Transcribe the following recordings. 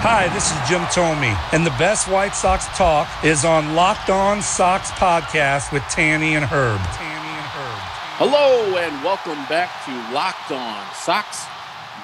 Hi, this is Jim Thome, and the best White Sox talk is on Locked On Sox podcast with Tanny and Herb. Tanny and Herb. Hello and welcome back to Locked On Sox.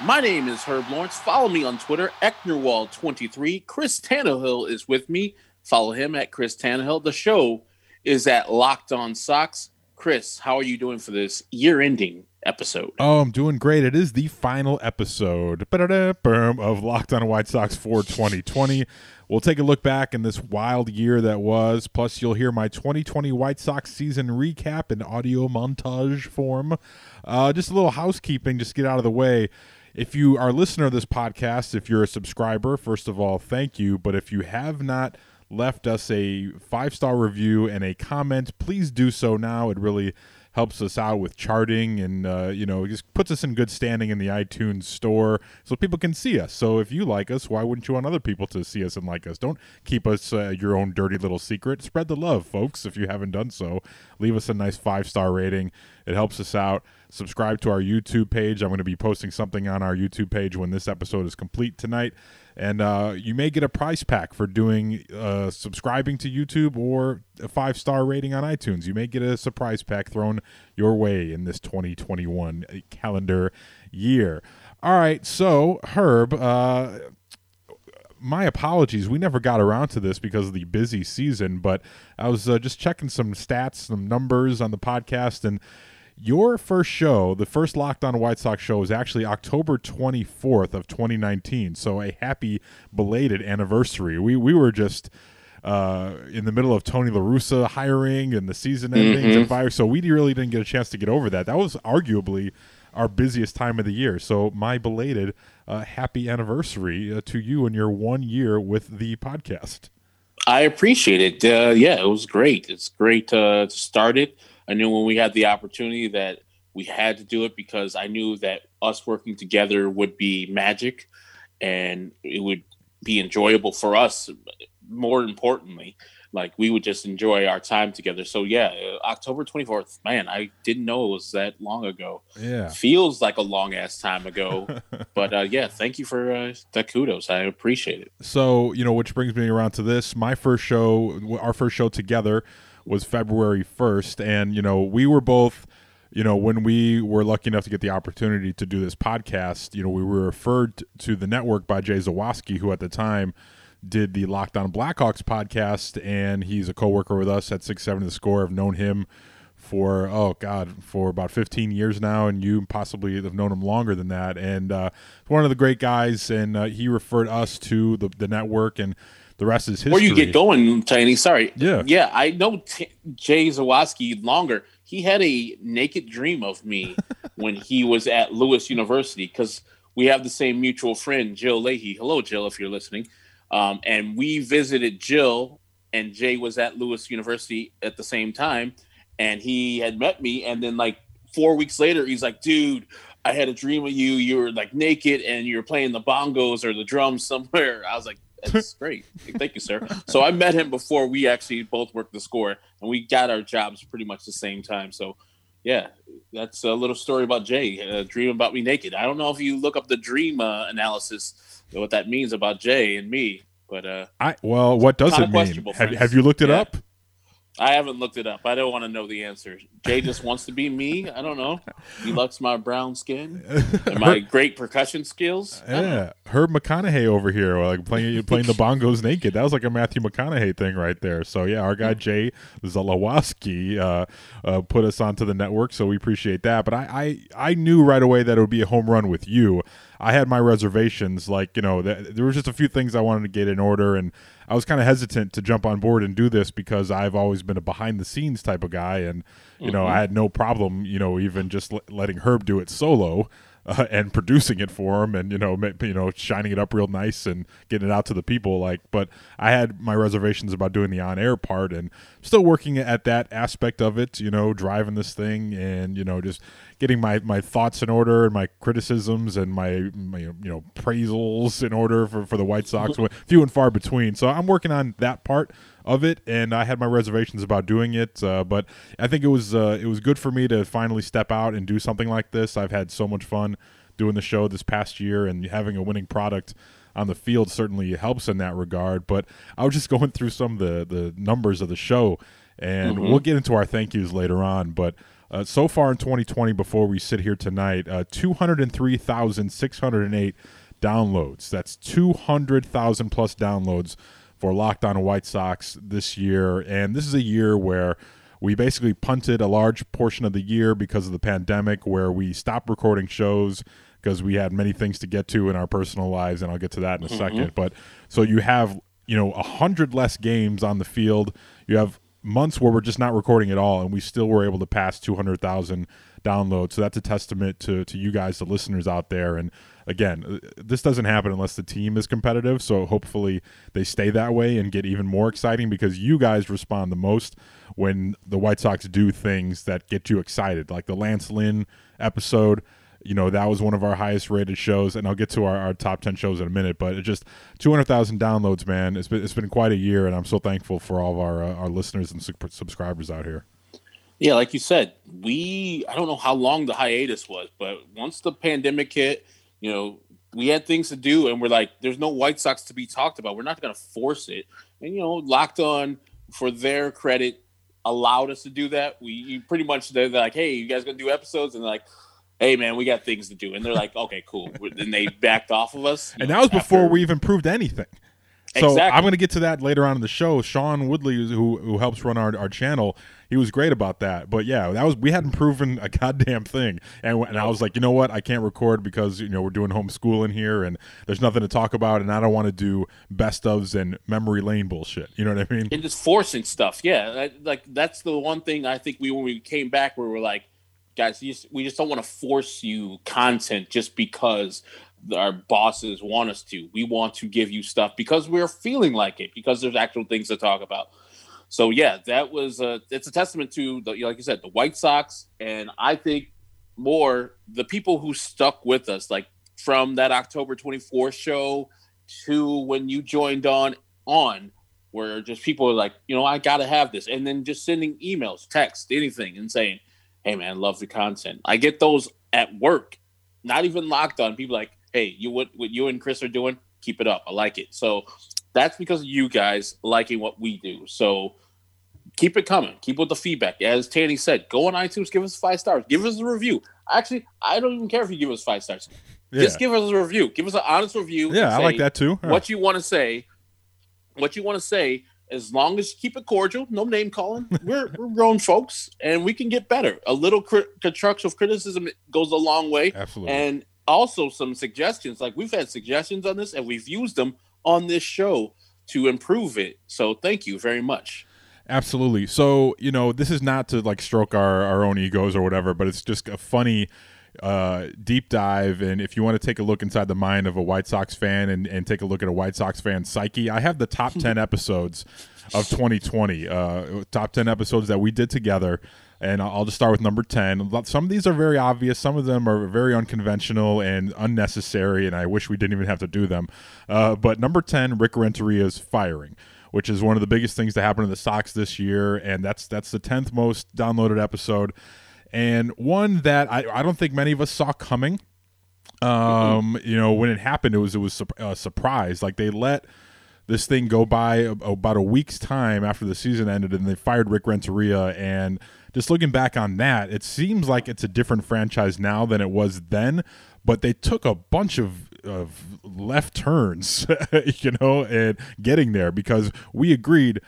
My name is Herb Lawrence. Follow me on Twitter, Ecknerwall23. Chris Tannehill is with me. Follow him at Chris Tannehill. The show is at Locked On Sox. Chris, how are you doing for this year-ending episode? Oh, I'm doing great. It is the final episode of Locked On White Sox for 2020. We'll take a look back in this wild year that was. Plus, you'll hear my 2020 White Sox season recap in audio montage form. Uh, just a little housekeeping, just get out of the way. If you are a listener of this podcast, if you're a subscriber, first of all, thank you. But if you have not left us a five star review and a comment, please do so now. It really helps us out with charting and uh, you know just puts us in good standing in the iTunes store so people can see us. So if you like us, why wouldn't you want other people to see us and like us? Don't keep us uh, your own dirty little secret. Spread the love, folks. If you haven't done so, leave us a nice five star rating. It helps us out. Subscribe to our YouTube page. I'm going to be posting something on our YouTube page when this episode is complete tonight. And uh, you may get a prize pack for doing uh, subscribing to YouTube or a five star rating on iTunes. You may get a surprise pack thrown your way in this 2021 calendar year. All right, so Herb, uh, my apologies. We never got around to this because of the busy season, but I was uh, just checking some stats, some numbers on the podcast, and your first show, the first Locked On White Sox show, was actually October 24th of 2019. So a happy belated anniversary. We we were just uh, in the middle of Tony La Russa hiring and the season endings and fire, so we really didn't get a chance to get over that. That was arguably our busiest time of the year. So my belated uh, happy anniversary uh, to you and your one year with the podcast. I appreciate it. Uh, yeah, it was great. It's great uh, to start it. I knew when we had the opportunity that we had to do it because I knew that us working together would be magic and it would be enjoyable for us. More importantly, like we would just enjoy our time together. So yeah, October 24th, man, I didn't know it was that long ago. Yeah. Feels like a long ass time ago. but uh, yeah, thank you for uh, the kudos. I appreciate it. So, you know, which brings me around to this. My first show, our first show together was February 1st. And, you know, we were both, you know, when we were lucky enough to get the opportunity to do this podcast, you know, we were referred to the network by Jay Zawaski, who at the time did the Locked On Blackhawks podcast. And he's a coworker with us at Six 670 The Score. I've known him for oh god for about 15 years now and you possibly have known him longer than that and uh, one of the great guys and uh, he referred us to the, the network and the rest is history Where you get going, Tiny? Sorry. Yeah. Yeah, I know T- Jay Zawaski longer. He had a naked dream of me when he was at Lewis University because we have the same mutual friend, Jill Leahy. Hello, Jill, if you're listening. Um, and we visited Jill, and Jay was at Lewis University at the same time, and he had met me. And then, like four weeks later, he's like, "Dude, I had a dream of you. You were like naked, and you were playing the bongos or the drums somewhere." I was like, "That's great, thank you, sir." So I met him before we actually both worked the score, and we got our jobs pretty much the same time. So. Yeah, that's a little story about Jay. Uh, dream about me naked. I don't know if you look up the dream uh, analysis, what that means about Jay and me, but uh, I well what does it mean have, have you looked it Yeah. up I haven't looked it up. I don't want to know the answer. Jay just wants to be me. I don't know. He likes my brown skin and my great percussion skills. I don't know. yeah herb mcconaughey over here like playing playing the bongos naked that was like a matthew mcconaughey thing right there so yeah our guy jay zalawaski uh, uh, put us onto the network so we appreciate that but I, I i knew right away that it would be a home run with you i had my reservations like you know th- there was just a few things i wanted to get in order and i was kind of hesitant to jump on board and do this because i've always been a behind the scenes type of guy and you know mm-hmm. i had no problem you know even just l- letting herb do it solo uh, and producing it for him, and you know, ma- you know, shining it up real nice and getting it out to the people. Like, but I had my reservations about doing the on-air part, and still working at that aspect of it. You know, driving this thing, and you know, just getting my my thoughts in order and my criticisms and my, my you know appraisals in order for for the White Sox, few and far between. So I'm working on that part of it, and I had my reservations about doing it, uh, but I think it was uh, it was good for me to finally step out and do something like this. I've had so much fun doing the show this past year, and having a winning product on the field certainly helps in that regard. But I was just going through some of the the numbers of the show, and we'll get into our thank yous later on, but. Uh, so far in 2020, before we sit here tonight, uh, 203,608 downloads. That's 200,000 plus downloads for Locked On White Sox this year. And this is a year where we basically punted a large portion of the year because of the pandemic, where we stopped recording shows because we had many things to get to in our personal lives. And I'll get to that in a mm-hmm. second. But so you have, you know, a hundred less games on the field. You have months where we're just not recording at all, and we still were able to pass 200,000 downloads. So that's a testament to to you guys, the listeners out there. And again, uh, this doesn't happen unless the team is competitive. So hopefully they stay that way and get even more exciting because you guys respond the most when the White Sox do things that get you excited, like the Lance Lynn episode you know that was one of our highest rated shows. And i'll get to our, our top 10 shows in a minute but it just 200000 downloads man. It's been, it's been quite a year and i'm so thankful for all of our uh, our listeners and sub- subscribers out here. Yeah, like you said, we I don't know how long the hiatus was, but once the pandemic hit, you know, we had things to do and we're like, there's no White Sox to be talked about. We're not gonna force it. And you know, locked on for their credit allowed us to do that. We pretty much they're like, hey, you guys gonna do episodes? And they're like, hey man, we got things to do. And they're like, okay, cool. Then they backed off of us. and that was before we even proved anything so Exactly. i'm going to get to that later on in the show. Sean woodley who, who helps run our, our channel he was great about that. But yeah that was we hadn't proven a goddamn thing. And, and i was like you know what? I can't record because you know we're doing homeschooling here and there's nothing to talk about and i don't want to do best ofs and memory lane bullshit. You know what i mean? And just forcing stuff. Yeah, like that's the one thing I think we when we came back, where we're like, guys, you just, we just don't want to force you content just because our bosses want us to. We want to give you stuff because we're feeling like it because there's actual things to talk about. So yeah, that was a, it's a testament to the like you said the White Sox and I think more the people who stuck with us like from that October 24th show to when you joined on on where just people are like, you know, I got to have this. And then just sending emails, text, anything, and saying, hey, man, love the content. I get those at work, not even locked on. People like, hey, you what, what you and Chris are doing, keep it up. I like it. So that's because of you guys liking what we do. So keep it coming. Keep with the feedback. As Tanny said, go on iTunes, give us five stars, give us a review. Actually, I don't even care if you give us five stars. Just give us a review. Give us an honest review. yeah i like that too Yeah. what you want to say, what you want to say, as long as you keep it cordial, no name calling. We're, we're grown folks, and we can get better. A little cri- constructive criticism goes a long way, absolutely and also some suggestions. Like we've had suggestions on this, and we've used them on this show to improve it. So thank you very much. Absolutely. So, you know, this is not to like stroke our, our own egos or whatever, but it's just a funny uh, deep dive. And if you want to take a look inside the mind of a White Sox fan and, and take a look at a White Sox fan psyche, I have the top 10 episodes of 2020, uh, top 10 episodes that we did together. And I'll just start with number 10. Some of these are very obvious. Some of them are very unconventional and unnecessary, and I wish we didn't even have to do them. Uh, but number 10, Rick Renteria's firing which is one of the biggest things to happen to the Sox this year, and that's that's the tenth most downloaded episode, and one that I, I don't think many of us saw coming. Um, you know, when it happened, it was it was a surprise. Like they let this thing go by about a week's time after the season ended, and they fired Rick Renteria. And just looking back on that, it seems like it's a different franchise now than it was then. But they took a bunch of of left turns, you know, and getting there because we agreed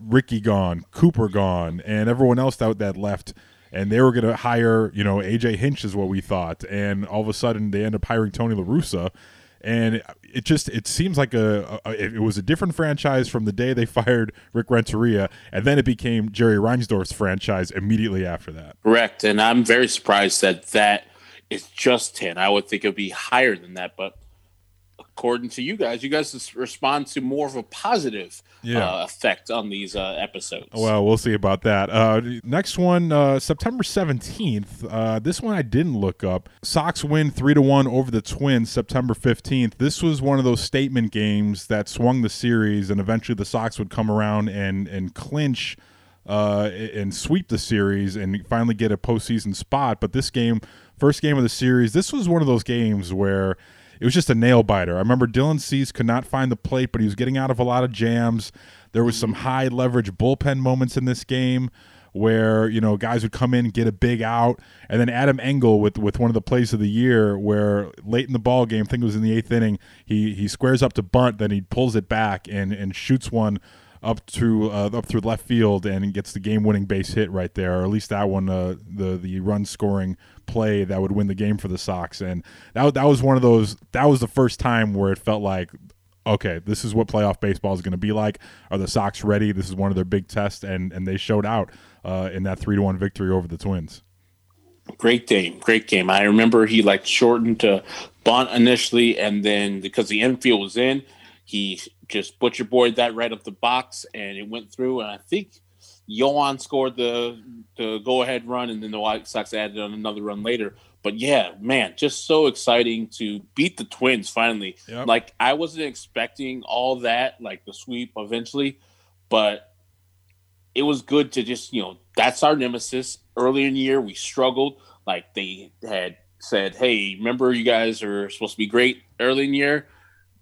Ricky gone, Cooper gone, and everyone else that that left. And they were going to hire, you know, AJ Hinch is what we thought, and all of a sudden they end up hiring Tony La Russa, and it just it seems like a, a it was a different franchise from the day they fired Rick Renteria, and then it became Jerry Reinsdorf's franchise immediately after that. Correct, and I'm very surprised that that is just 10. I would think it would be higher than that, but according to you guys, you guys respond to more of a positive Yeah. uh, effect on these uh, episodes. Well, we'll see about that. Uh, next one, uh, September seventeenth. Uh, this one I didn't look up. Sox win three to one over the Twins September fifteenth. This was one of those statement games that swung the series, and eventually the Sox would come around and and clinch. Uh, and sweep the series and finally get a postseason spot. But this game, first game of the series, this was one of those games where it was just a nail biter. I remember Dylan Cease could not find the plate, but he was getting out of a lot of jams. There was some high leverage bullpen moments in this game where you know guys would come in get a big out, and then Adam Engel with with one of the plays of the year where late in the ball game, I think it was in the eighth inning, he he squares up to bunt, then he pulls it back and and shoots one up through uh, up through left field and gets the game-winning base hit right there, or at least that one, uh, the the run-scoring play that would win the game for the Sox. And that that was one of those. That was the first time where it felt like, okay, this is what playoff baseball is going to be like. Are the Sox ready? This is one of their big tests, and and they showed out uh, in that three to one victory over the Twins. Great game, great game. I remember he like shortened to bunt initially, and then because the infield was in, he just butcher that right up the box, and it went through. And I think Yohan scored the the go ahead run, and then the White Sox added on another run later. But yeah, man, just so exciting to beat the Twins finally. Yep. Like I wasn't expecting all that, like the sweep eventually, but it was good to just you know that's our nemesis. Earlier in the year, we struggled. Like they had said, "Hey, remember you guys are supposed to be great early in the year.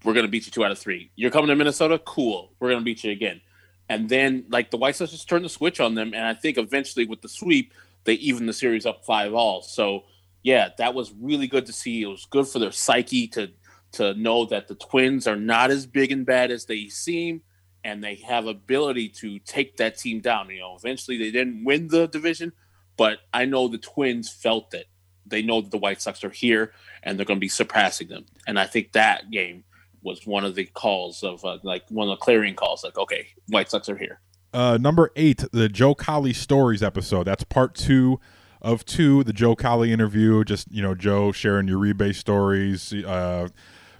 We're gonna beat you two out of three. You're coming to Minnesota, cool. We're gonna beat you again." And then like the White Sox just turned the switch on them, and I think eventually with the sweep, they even the series up five all. So yeah, that was really good to see. It was good for their psyche to to know that the Twins are not as big and bad as they seem, and they have ability to take that team down. You know, eventually they didn't win the division, but I know the Twins felt it. They know that the White Sox are here and they're going to be surpassing them. And I think that game was one of the calls of uh, like one of the clarion calls, like okay, White Sox are here. Uh, number eight, the Joe Cowley Stories episode. That's part two of two. The Joe Cowley interview. Just you know, Joe sharing your Uribe stories, uh,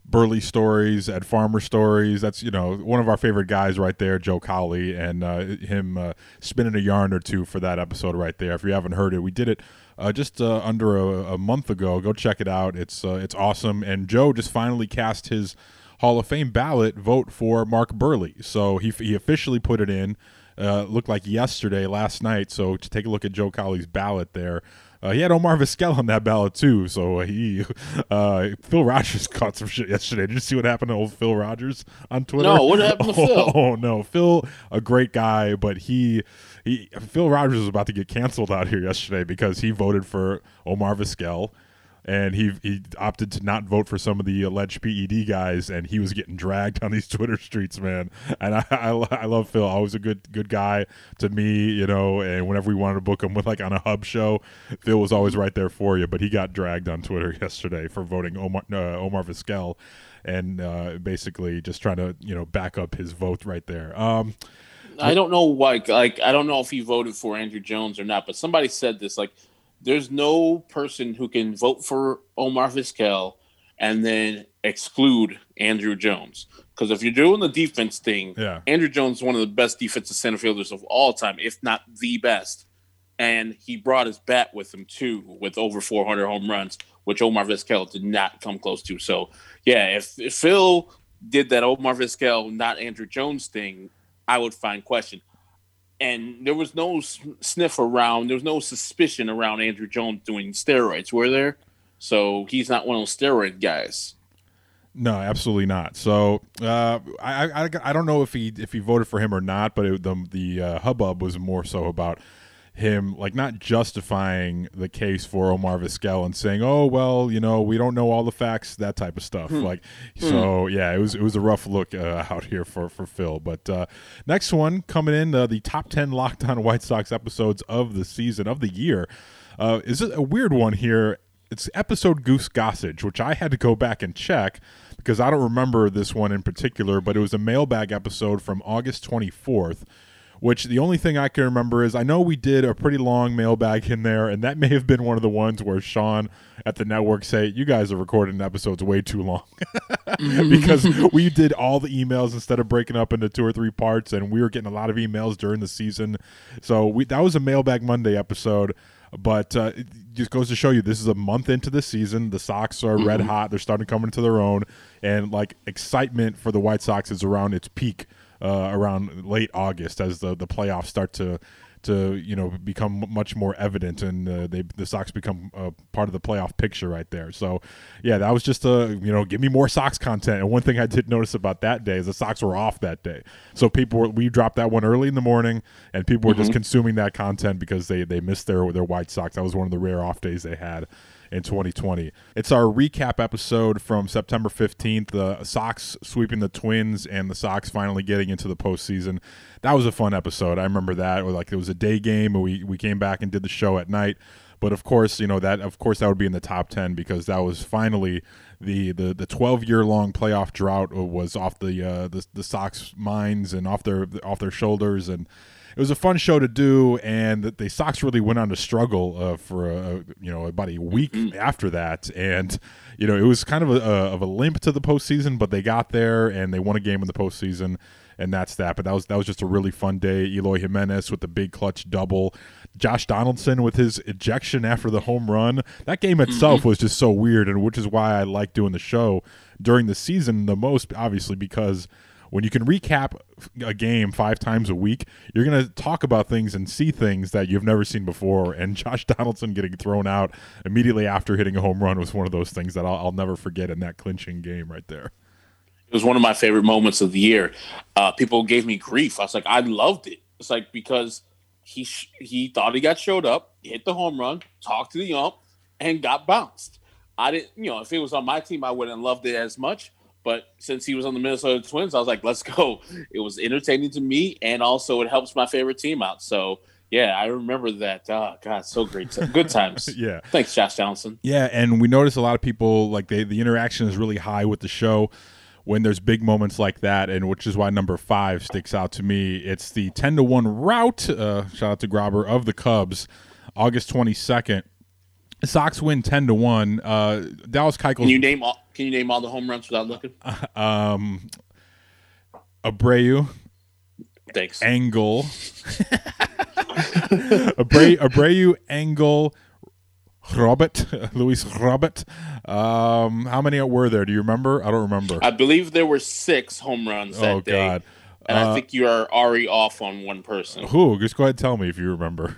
Buehrle stories, Ed Farmer stories. That's you know one of our favorite guys right there, Joe Cowley, and uh, him uh, spinning a yarn or two for that episode right there. If you haven't heard it, we did it. Uh, just uh, under a, a month ago. Go check it out. It's uh, it's awesome. And Joe just finally cast his Hall of Fame ballot vote for Mark Buehrle. So he, he officially put it in. Uh, looked like yesterday, last night. So to take a look at Joe Cowley's ballot there, uh, he had Omar Vizquel on that ballot too. So he, uh, Phil Rogers caught some shit yesterday. Did you see what happened to old Phil Rogers on Twitter? No, what happened to oh, Phil? Oh no, Phil, a great guy, but he, he, Phil Rogers was about to get canceled out here yesterday because he voted for Omar Vizquel and he he opted to not vote for some of the alleged PED guys, and he was getting dragged on these Twitter streets, man. And I, I, I love Phil, always a good good guy to me, you know. And whenever we wanted to book him with like on a hub show, Phil was always right there for you. But he got dragged on Twitter yesterday for voting Omar uh, Omar Vizquel, and uh, basically just trying to you know back up his vote right there. Um, I don't know why. Like, I don't know if he voted for Andruw Jones or not, but somebody said this. Like, there's no person who can vote for Omar Vizquel and then exclude Andruw Jones. Because if you're doing the defense thing, Yeah. Andruw Jones is one of the best defensive center fielders of all time, if not the best. And he brought his bat with him too, with over 400 home runs, which Omar Vizquel did not come close to. So, yeah, if, if Phil did that Omar Vizquel, not Andruw Jones thing, I would find question and there was no sniff around. There was no suspicion around Andruw Jones doing steroids, were there? So he's not one of those steroid guys. No, absolutely not. So uh, I, I I don't know if he if he voted for him or not, but it, the the uh, hubbub was more so about him like not justifying the case for Omar Vizquel and saying, "Oh well, you know, we don't know all the facts," that type of stuff. Like, so yeah, it was it was a rough look uh, out here for for Phil. But uh, next one coming in, uh, the top ten Locked On White Sox episodes of the season of the year. Uh, is a weird one here? It's episode Goose Gossage, which I had to go back and check because I don't remember this one in particular, but it was a mailbag episode from August 24th which the only thing I can remember is I know we did a pretty long mailbag in there, and that may have been one of the ones where Sean at the network say, "You guys are recording episodes way too long," because we did all the emails instead of breaking up into two or three parts, and we were getting a lot of emails during the season. So we that was a mailbag Monday episode. But uh, it just goes to show you this is a month into the season. The Sox are red hot. They're starting to come into their own, and like excitement for the White Sox is around its peak uh, around late August as the the playoffs start to to you know become much more evident and uh, they the Sox become uh, part of the playoff picture right there. So yeah, that was just a you know give me more Sox content. And one thing I did notice about that day is the Sox were off that day, so people were we dropped that one early in the morning, and people were just consuming that content because they they missed their their White Sox. That was one of the rare off days they had in 2020. It's our recap episode from September 15th. The Sox sweeping the Twins and the Sox finally getting into the postseason. That was a fun episode. I remember that. Like it was a day game, and we we came back and did the show at night. But of course, you know that of course that would be in the top 10 because that was finally the the the 12 year long playoff drought was off the uh, the the Sox minds and off their off their shoulders and it was a fun show to do, and the, the Sox really went on to struggle uh, for a, you know about a week after that, and you know it was kind of a, a, of a limp to the postseason, but they got there and they won a game in the postseason, and that's that. But that was that was just a really fun day. Eloy Jimenez with the big clutch double, Josh Donaldson with his ejection after the home run. That game itself was just so weird, and which is why I like doing the show during the season the most, obviously because when you can recap a game five times a week, you're going to talk about things and see things that you've never seen before. And Josh Donaldson getting thrown out immediately after hitting a home run was one of those things that I'll, I'll never forget in that clinching game right there. It was one of my favorite moments of the year. Uh, people gave me grief. I was like, I loved it. It's like because he sh- he thought he got showed up, hit the home run, talked to the ump, and got bounced. I didn't, you know, if it was on my team, I wouldn't have loved it as much. But since he was on the Minnesota Twins, I was like, let's go. It was entertaining to me, and also it helps my favorite team out. So yeah, I remember that. Oh God, so great, good times. Yeah. thanks, Josh Donaldson. Yeah, and we notice a lot of people like they the interaction is really high with the show when there's big moments like that, and which is why number five sticks out to me. It's the ten to one route. Uh, shout out to Grobber of the Cubs, August twenty second. Sox win ten to one. Uh, Dallas Keuchel. Can you name all? Can you name all the home runs without looking? um, Abreu, Thanks. Engel, Abreu, Abreu, Engel, Robert, Luis Robert. Um, how many were there? Do you remember? I don't remember. I believe there were six home runs that oh day, God. and Uh, I think you are already off on one person. Who? Just go ahead and tell me if you remember.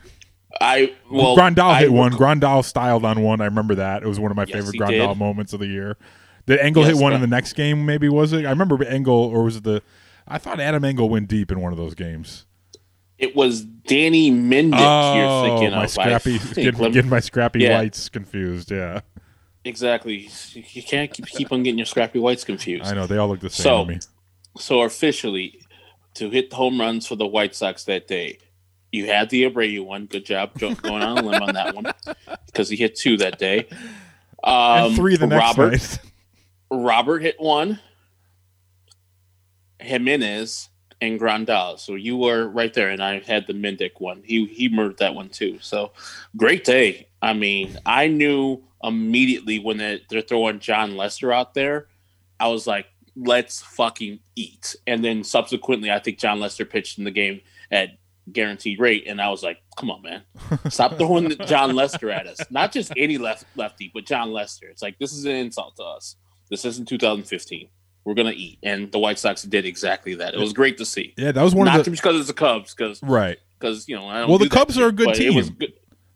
I well, Grandal hit one. rec- Grandal styled on one. I remember that. It was one of my Yes, favorite Grandal did. moments of the year. Did Engel Yes, hit one in the next game? Maybe was it? I remember Engel, or was it the? I thought Adam Engel went deep in one of those games. It was Danny Mendick. you're Oh, thinking my of. scrappy, getting, me- getting my scrappy Yeah. whites confused. Yeah, exactly. You can't keep, keep on getting your scrappy whites confused. I know they all look the same So- to me. So officially, to hit the home runs for the White Sox that day, you had the Abreu one. Good job going on a limb on that one because he hit two that day. Um, and three the next Robert, night. Robert hit one. Jimenez and Grandal. So you were right there, and I had the Mendick one. He he murdered that one too. So great day. I mean, I knew immediately when they, they're throwing Jon Lester out there. I was like, let's fucking eat. And then subsequently, I think Jon Lester pitched in the game at guaranteed rate, and I was like, come on, man, stop throwing Jon Lester at us. Not just any left lefty, but Jon Lester. It's like this is an insult to us. This isn't 2015. We're gonna eat, and the White Sox did exactly that. It was great to see. Yeah, that was one Not of the just because it's the Cubs, because right. because you know I don't Well, the Cubs are a good but It was team. good.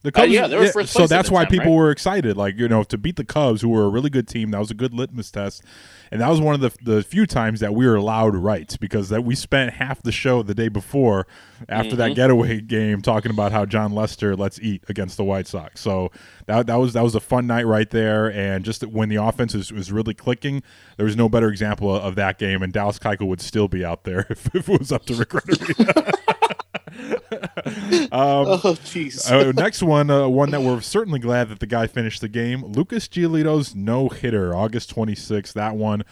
The Cubs, Uh, yeah, they were first so that's why time, people right? were excited. Like you know, to beat the Cubs, who were a really good team. That was a good litmus test, and that was one of the the few times that we were allowed right because that we spent half the show the day before after Mm-hmm. that getaway game talking about how Jon Lester let's eat against the White Sox. So that that was that was a fun night right there, and just when the offense was, was really clicking, there was no better example of, of that game. And Dallas Keuchel would still be out there if, if it was up to Rick Renteria. Oh jeez. uh, next one, uh, one that we're certainly glad that the guy finished the game. Lucas Giolito's no hitter, August 26th. That one,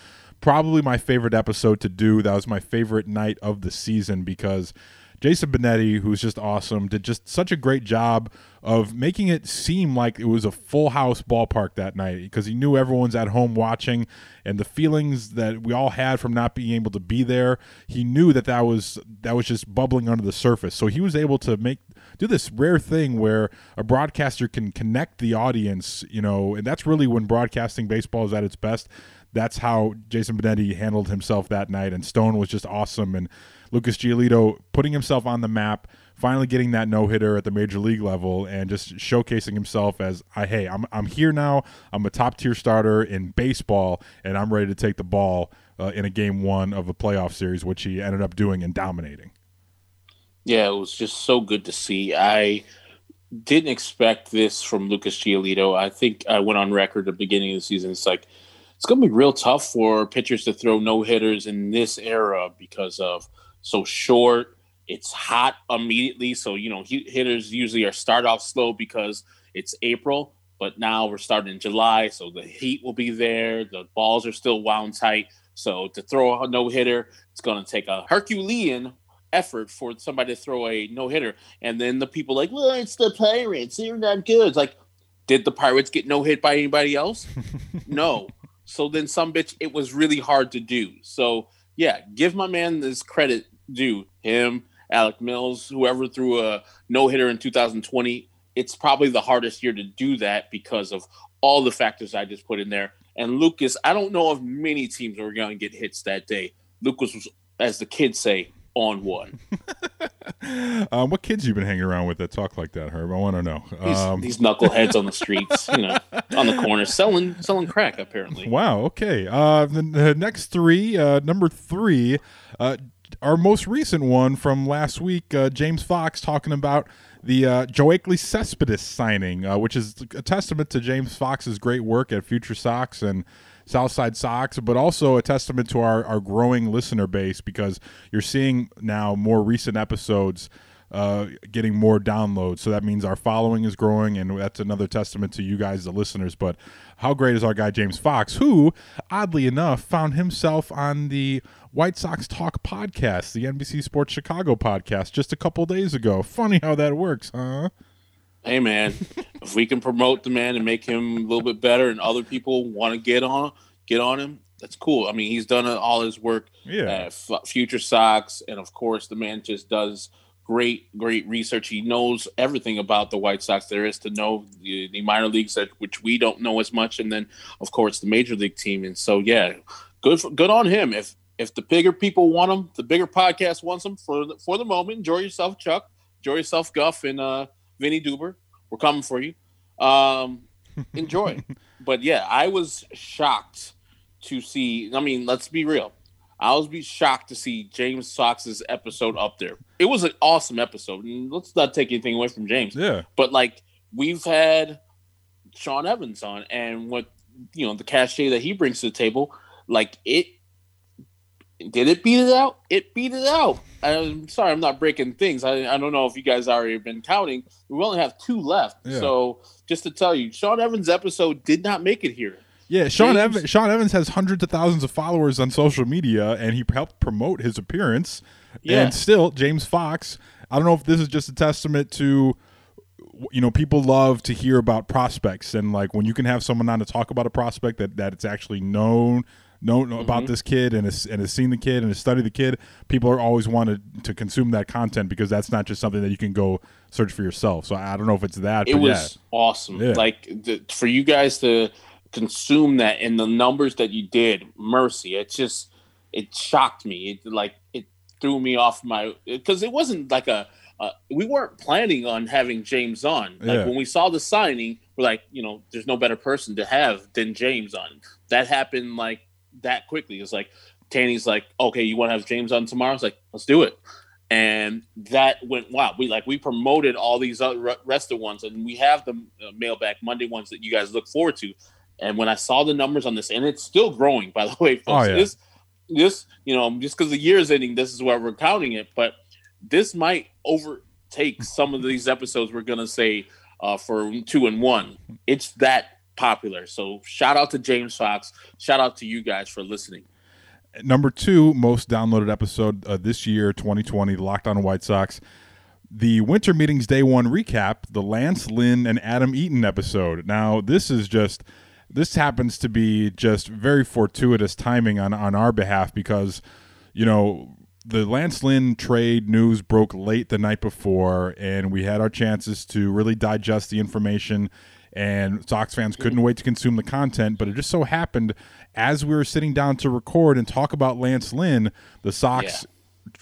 probably my favorite episode to do. That was my favorite night of the season because Jason Benetti, who's just awesome, did just such a great job of making it seem like it was a full house ballpark that night because he knew everyone's at home watching and the feelings that we all had from not being able to be there. He knew that that was that was just bubbling under the surface. So he was able to make do this rare thing where a broadcaster can connect the audience, you know, and that's really when broadcasting baseball is at its best. That's how Jason Benetti handled himself that night, and Stone was just awesome. And Lucas Giolito putting himself on the map, finally getting that no hitter at the major league level, and just showcasing himself as, I hey, I'm I'm here now. I'm a top tier starter in baseball, and I'm ready to take the ball uh, in a game one of a playoff series, which he ended up doing and dominating. Yeah, it was just so good to see. I didn't expect this from Lucas Giolito. I think I went on record at the beginning of the season. It's like it's going to be real tough for pitchers to throw no hitters in this era because of so short. It's hot immediately, so you know hitters usually are start off slow because it's April. But now we're starting in July, so the heat will be there. The balls are still wound tight. So to throw a no hitter, it's going to take a Herculean effort for somebody to throw a no hitter. And then the people like, well, it's the Pirates. They're not good. It's like, did the Pirates get no hit by anybody else? no. So then some bitch, it was really hard to do. So yeah, give my man this credit due. Him, Alec Mills, whoever threw a no hitter in 2020. It's probably the hardest year to do that because of all the factors I just put in there. And Lucas, I don't know if many teams were going to get hits that day. Lucas was, as the kids say, on one. um, what kids you been hanging around with that talk like that, Herb? I want to know. Um, these, these, knuckleheads on the streets, you know, on the corner selling selling crack. Apparently. Wow. Okay. Uh, the, the next three. Uh, number three. Uh, our most recent one from last week. Uh, James Fox talking about the uh, Yoelqui Cespedes signing, uh, which is a testament to James Fox's great work at Future Sox and Southside Sox, but also a testament to our, our growing listener base because you're seeing now more recent episodes uh, getting more downloads. So that means our following is growing, and that's another testament to you guys, the listeners. But how great is our guy James Fox, who, oddly enough, found himself on the White Sox Talk podcast, the NBC Sports Chicago podcast, just a couple days ago. Funny how that works, huh? hey man, if we can promote the man and make him a little bit better, and other people want to get on get on him, that's cool. I mean, he's done all his work yeah. Future Sox, and of course, the man just does great, great research. He knows everything about the White Sox there is to know the, the minor leagues that which we don't know as much, and then of course the major league team. And so, yeah, good, for, good on him. If if the bigger people want him, the bigger podcast wants him for the, for the moment. Enjoy yourself, Chuck. Enjoy yourself, Guff, and uh, Vinnie Duber. We're coming for you. Um, enjoy. but yeah, I was shocked to see. I mean, let's be real. I was be shocked to see James Fox's episode up there. It was an awesome episode, and let's not take anything away from James. Yeah. But like we've had Sean Evans on, and what you know the cachet that he brings to the table, like it did it beat it out? It beat it out. I'm sorry, I'm not breaking things. I, I don't know if you guys already been counting. We only have two left. Yeah. So just to tell you, Sean Evans' episode did not make it here. Yeah, Sean Evans, Sean Evans has hundreds of thousands of followers on social media, and he helped promote his appearance. Yeah. And still, James Fox. I don't know if this is just a testament to, you know, people love to hear about prospects, and like when you can have someone on to talk about a prospect that that it's actually known know, know about Mm-hmm. this kid and has, and has seen the kid and has studied the kid, people are always wanted to consume that content because that's not just something that you can go search for yourself. So I don't know if it's that. It was awesome. Yeah. Like the, for you guys to consume that and the numbers that you did, mercy. It just it shocked me. It like it threw me off my because it wasn't like a. Uh, we weren't planning on having James on. Like Yeah. when we saw the signing, we're like, you know, there's no better person to have than James on. That happened like that quickly. It's like Tanny's like, okay, you want to have James on tomorrow? It's like, let's do it. And that went wow. We like we promoted all these other rest of ones, and we have the uh, mailbag Monday ones that you guys look forward to. And when I saw the numbers on this, and it's still growing, by the way, folks. Oh, yeah. This, this, you know, just because the year is ending, this is where we're counting it. But this might overtake some of these episodes we're gonna say uh, for two and one. It's that popular. So shout out to James Fox. Shout out to you guys for listening. number two most downloaded episode uh, this year, 2020, the Locked On White Sox. The Winter Meetings Day One recap, the Lance Lynn and Adam Eaton episode. Now, this is just this happens to be just very fortuitous timing on on our behalf because you know the Lance Lynn trade news broke late the night before, and we had our chances to really digest the information. And Sox fans couldn't wait to consume the content, but it just so happened as we were sitting down to record and talk about Lance Lynn, the Sox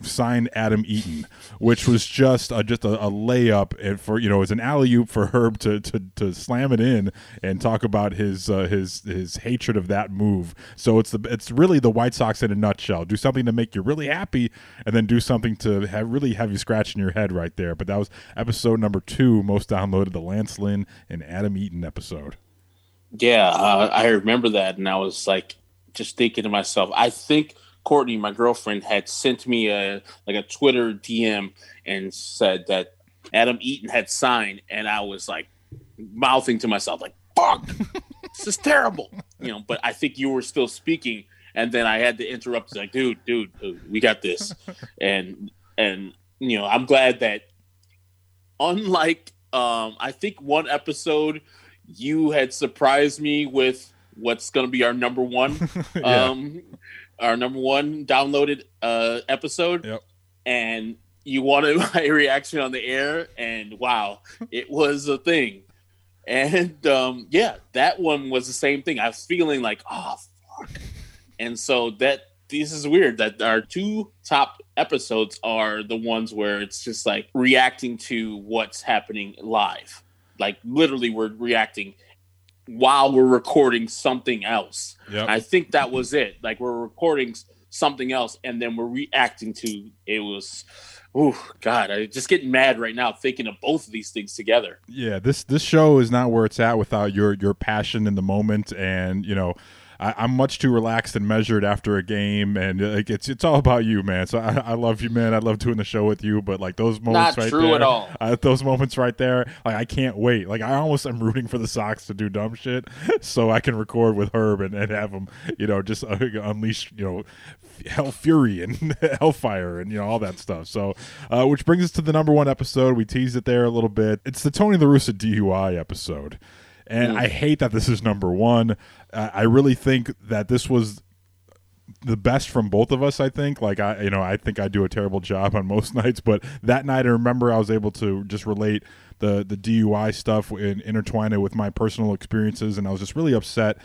signed Adam Eaton, which was just a, just a, a layup and for you know as an alley oop for Herb to, to to slam it in and talk about his uh, his his hatred of that move. So it's the it's really the White Sox in a nutshell. Do something to make you really happy, and then do something to have really have you scratching your head right there. But that was episode number two, most downloaded, the Lance Lynn and Adam Eaton episode. Yeah, uh, I remember that, and I was like, just thinking to myself, I think Courtney, my girlfriend, had sent me a like a Twitter DM and said that Adam Eaton had signed, and I was like mouthing to myself, like, "Fuck, this is terrible," you know. But I think you were still speaking, and then I had to interrupt, like, "Dude, dude, dude we got this," and and you know, I'm glad that unlike um, I think one episode you had surprised me with what's going to be our number one Yeah. um our number one downloaded uh episode. Yep. and you wanted my reaction on the air and wow it was a thing. And um yeah that one was the same thing. I was feeling like oh fuck. And so that this is weird that our two top episodes are the ones where it's just like reacting to what's happening live. Like literally we're reacting while we're recording something else Yep. I think that was it. Like we're recording something else and then we're reacting to it was oh god, I just getting mad right now thinking of both of these things together. yeah this this show is not where it's at without your your passion in the moment and you know I, i'm much too relaxed and measured after a game and uh, like it's it's all about you man. So i, I love you man. I love doing the show with you but like those moments Not right true there at all. uh, those moments right there like i can't wait. Like i almost am rooting for the sox to do dumb shit so i can record with herb and, and have him you know just uh, unleash you know hell fury and hellfire and you know all that stuff. So uh, which brings us to the number one episode. We teased it there a little bit. It's the tony la russa dui episode and i hate that this is number one. Uh, i really think that this was the best from both of us i think. Like i you know i think i do a terrible job on most nights but that night i remember i was able to just relate the the dui stuff and intertwine it with my personal experiences and i was just really upset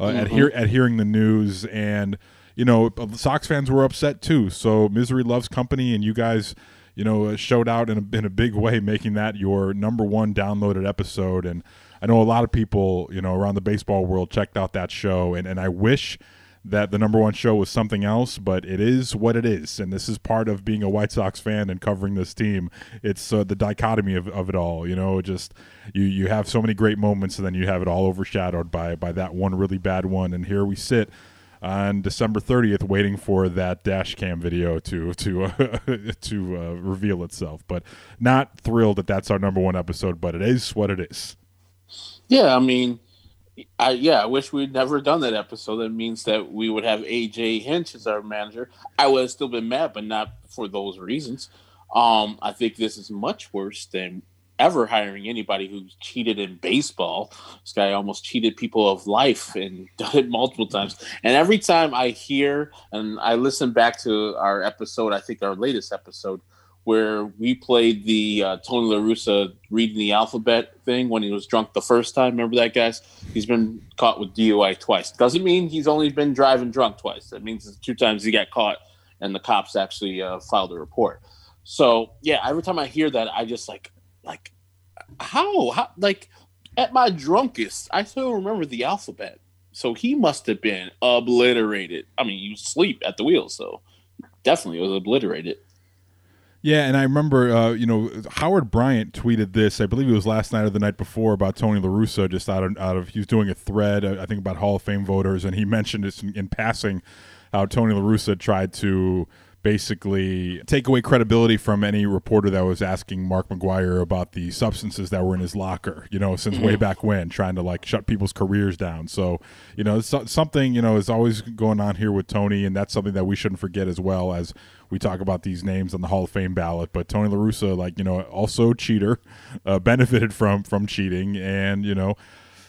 uh, at hear at hearing the news. And you know the sox fans were upset too. So misery loves company and you guys you know uh, showed out in a, in a big way making that your number one downloaded episode. And i know a lot of people you know around the baseball world checked out that show and, and i wish that the number one show was something else, but it is what it is, and this is part of being a White Sox fan and covering this team. It's uh, the dichotomy of, of it all, you know. Just you you have so many great moments, and then you have it all overshadowed by by that one really bad one. And here we sit on December 30th, waiting for that dash cam video to to uh, to uh, reveal itself. But not thrilled that that's our number one episode, but it is what it is. Yeah, I mean I yeah, I wish we'd never done that episode. That means that we would have AJ Hinch as our manager. I would have still been mad, but not for those reasons. Um, I think this is much worse than ever hiring anybody who's cheated in baseball. This guy almost cheated people of life and done it multiple times. And every time I hear and I listen back to our episode, I think our latest episode, where we played the uh, Tony La Russa reading the alphabet thing when he was drunk the first time. Remember that, guys? He's been caught with DUI twice. Doesn't mean he's only been driving drunk twice. That means it's two times he got caught and the cops actually uh, filed a report. So yeah, every time I hear that, I just like like how how like at my drunkest, I still remember the alphabet. So he must have been obliterated. I mean, you sleep at the wheel, so definitely was obliterated. Yeah, and I remember, uh, you know, Howard Bryant tweeted this. I believe it was last night or the night before about Tony La Russa. Just out of out of he was doing a thread, uh, I think about Hall of Fame voters, and he mentioned this in, in passing how Tony La Russa tried to basically take away credibility from any reporter that was asking Mark McGwire about the substances that were in his locker, you know, since way back when, trying to like shut people's careers down. So, you know, so, something, you know, is always going on here with Tony, and that's something that we shouldn't forget as well as we talk about these names on the Hall of Fame ballot. But Tony La Russa, like, you know, also cheater, uh, benefited from from cheating, and, you know,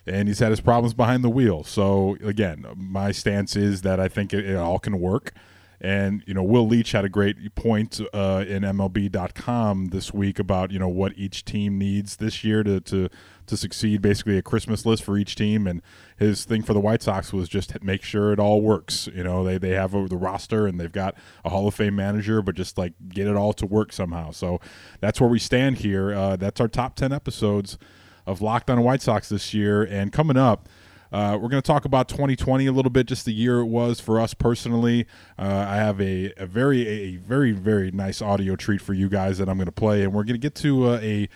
and he's had his problems behind the wheel. So again, my stance is that I think it, it all can work. And you know, Will Leitch had a great point uh, in MLB.com this week about you know what each team needs this year to to to succeed. Basically, a Christmas list for each team, and his thing for the White Sox was just make sure it all works. You know, they they have the roster and they've got a Hall of Fame manager, but just like get it all to work somehow. So that's where we stand here. Uh, that's our top ten episodes of Locked On White Sox this year, and coming up. Uh, we're going to talk about 2020 a little bit, just the year it was for us personally. Uh, I have a, a very, a very, very nice audio treat for you guys that I'm going to play, and we're going to get to uh, a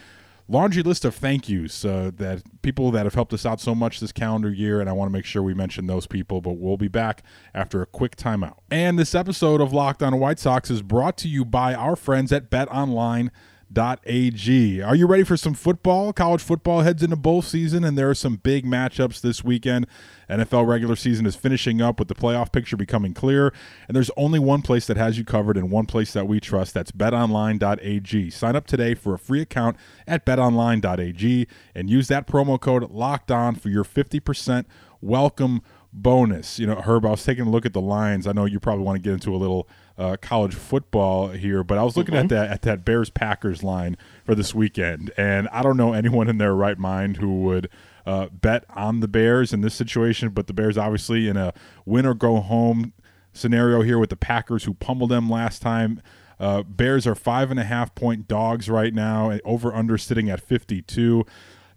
laundry list of thank yous uh, that people that have helped us out so much this calendar year, and I want to make sure we mention those people. But we'll be back after a quick timeout. And this episode of Locked On White Sox is brought to you by our friends at Bet Online ag. Are you ready for some football? College football heads into bowl season, and there are some big matchups this weekend. NFL regular season is finishing up with the playoff picture becoming clear, and there's only one place that has you covered and one place that we trust. That's betonline.ag. Sign up today for a free account at betonline.ag and use that promo code locked on for your 50% welcome bonus. You know, Herb, I was taking a look at the lines. I know you probably want to get into a little uh, college football here, but I was looking mm-hmm. at that at that Bears Packers line for this weekend, and I don't know anyone in their right mind who would uh, bet on the Bears in this situation. But the Bears, obviously, in a win or go home scenario here with the Packers, who pummeled them last time. Uh, Bears are five and a half point dogs right now, over under sitting at 52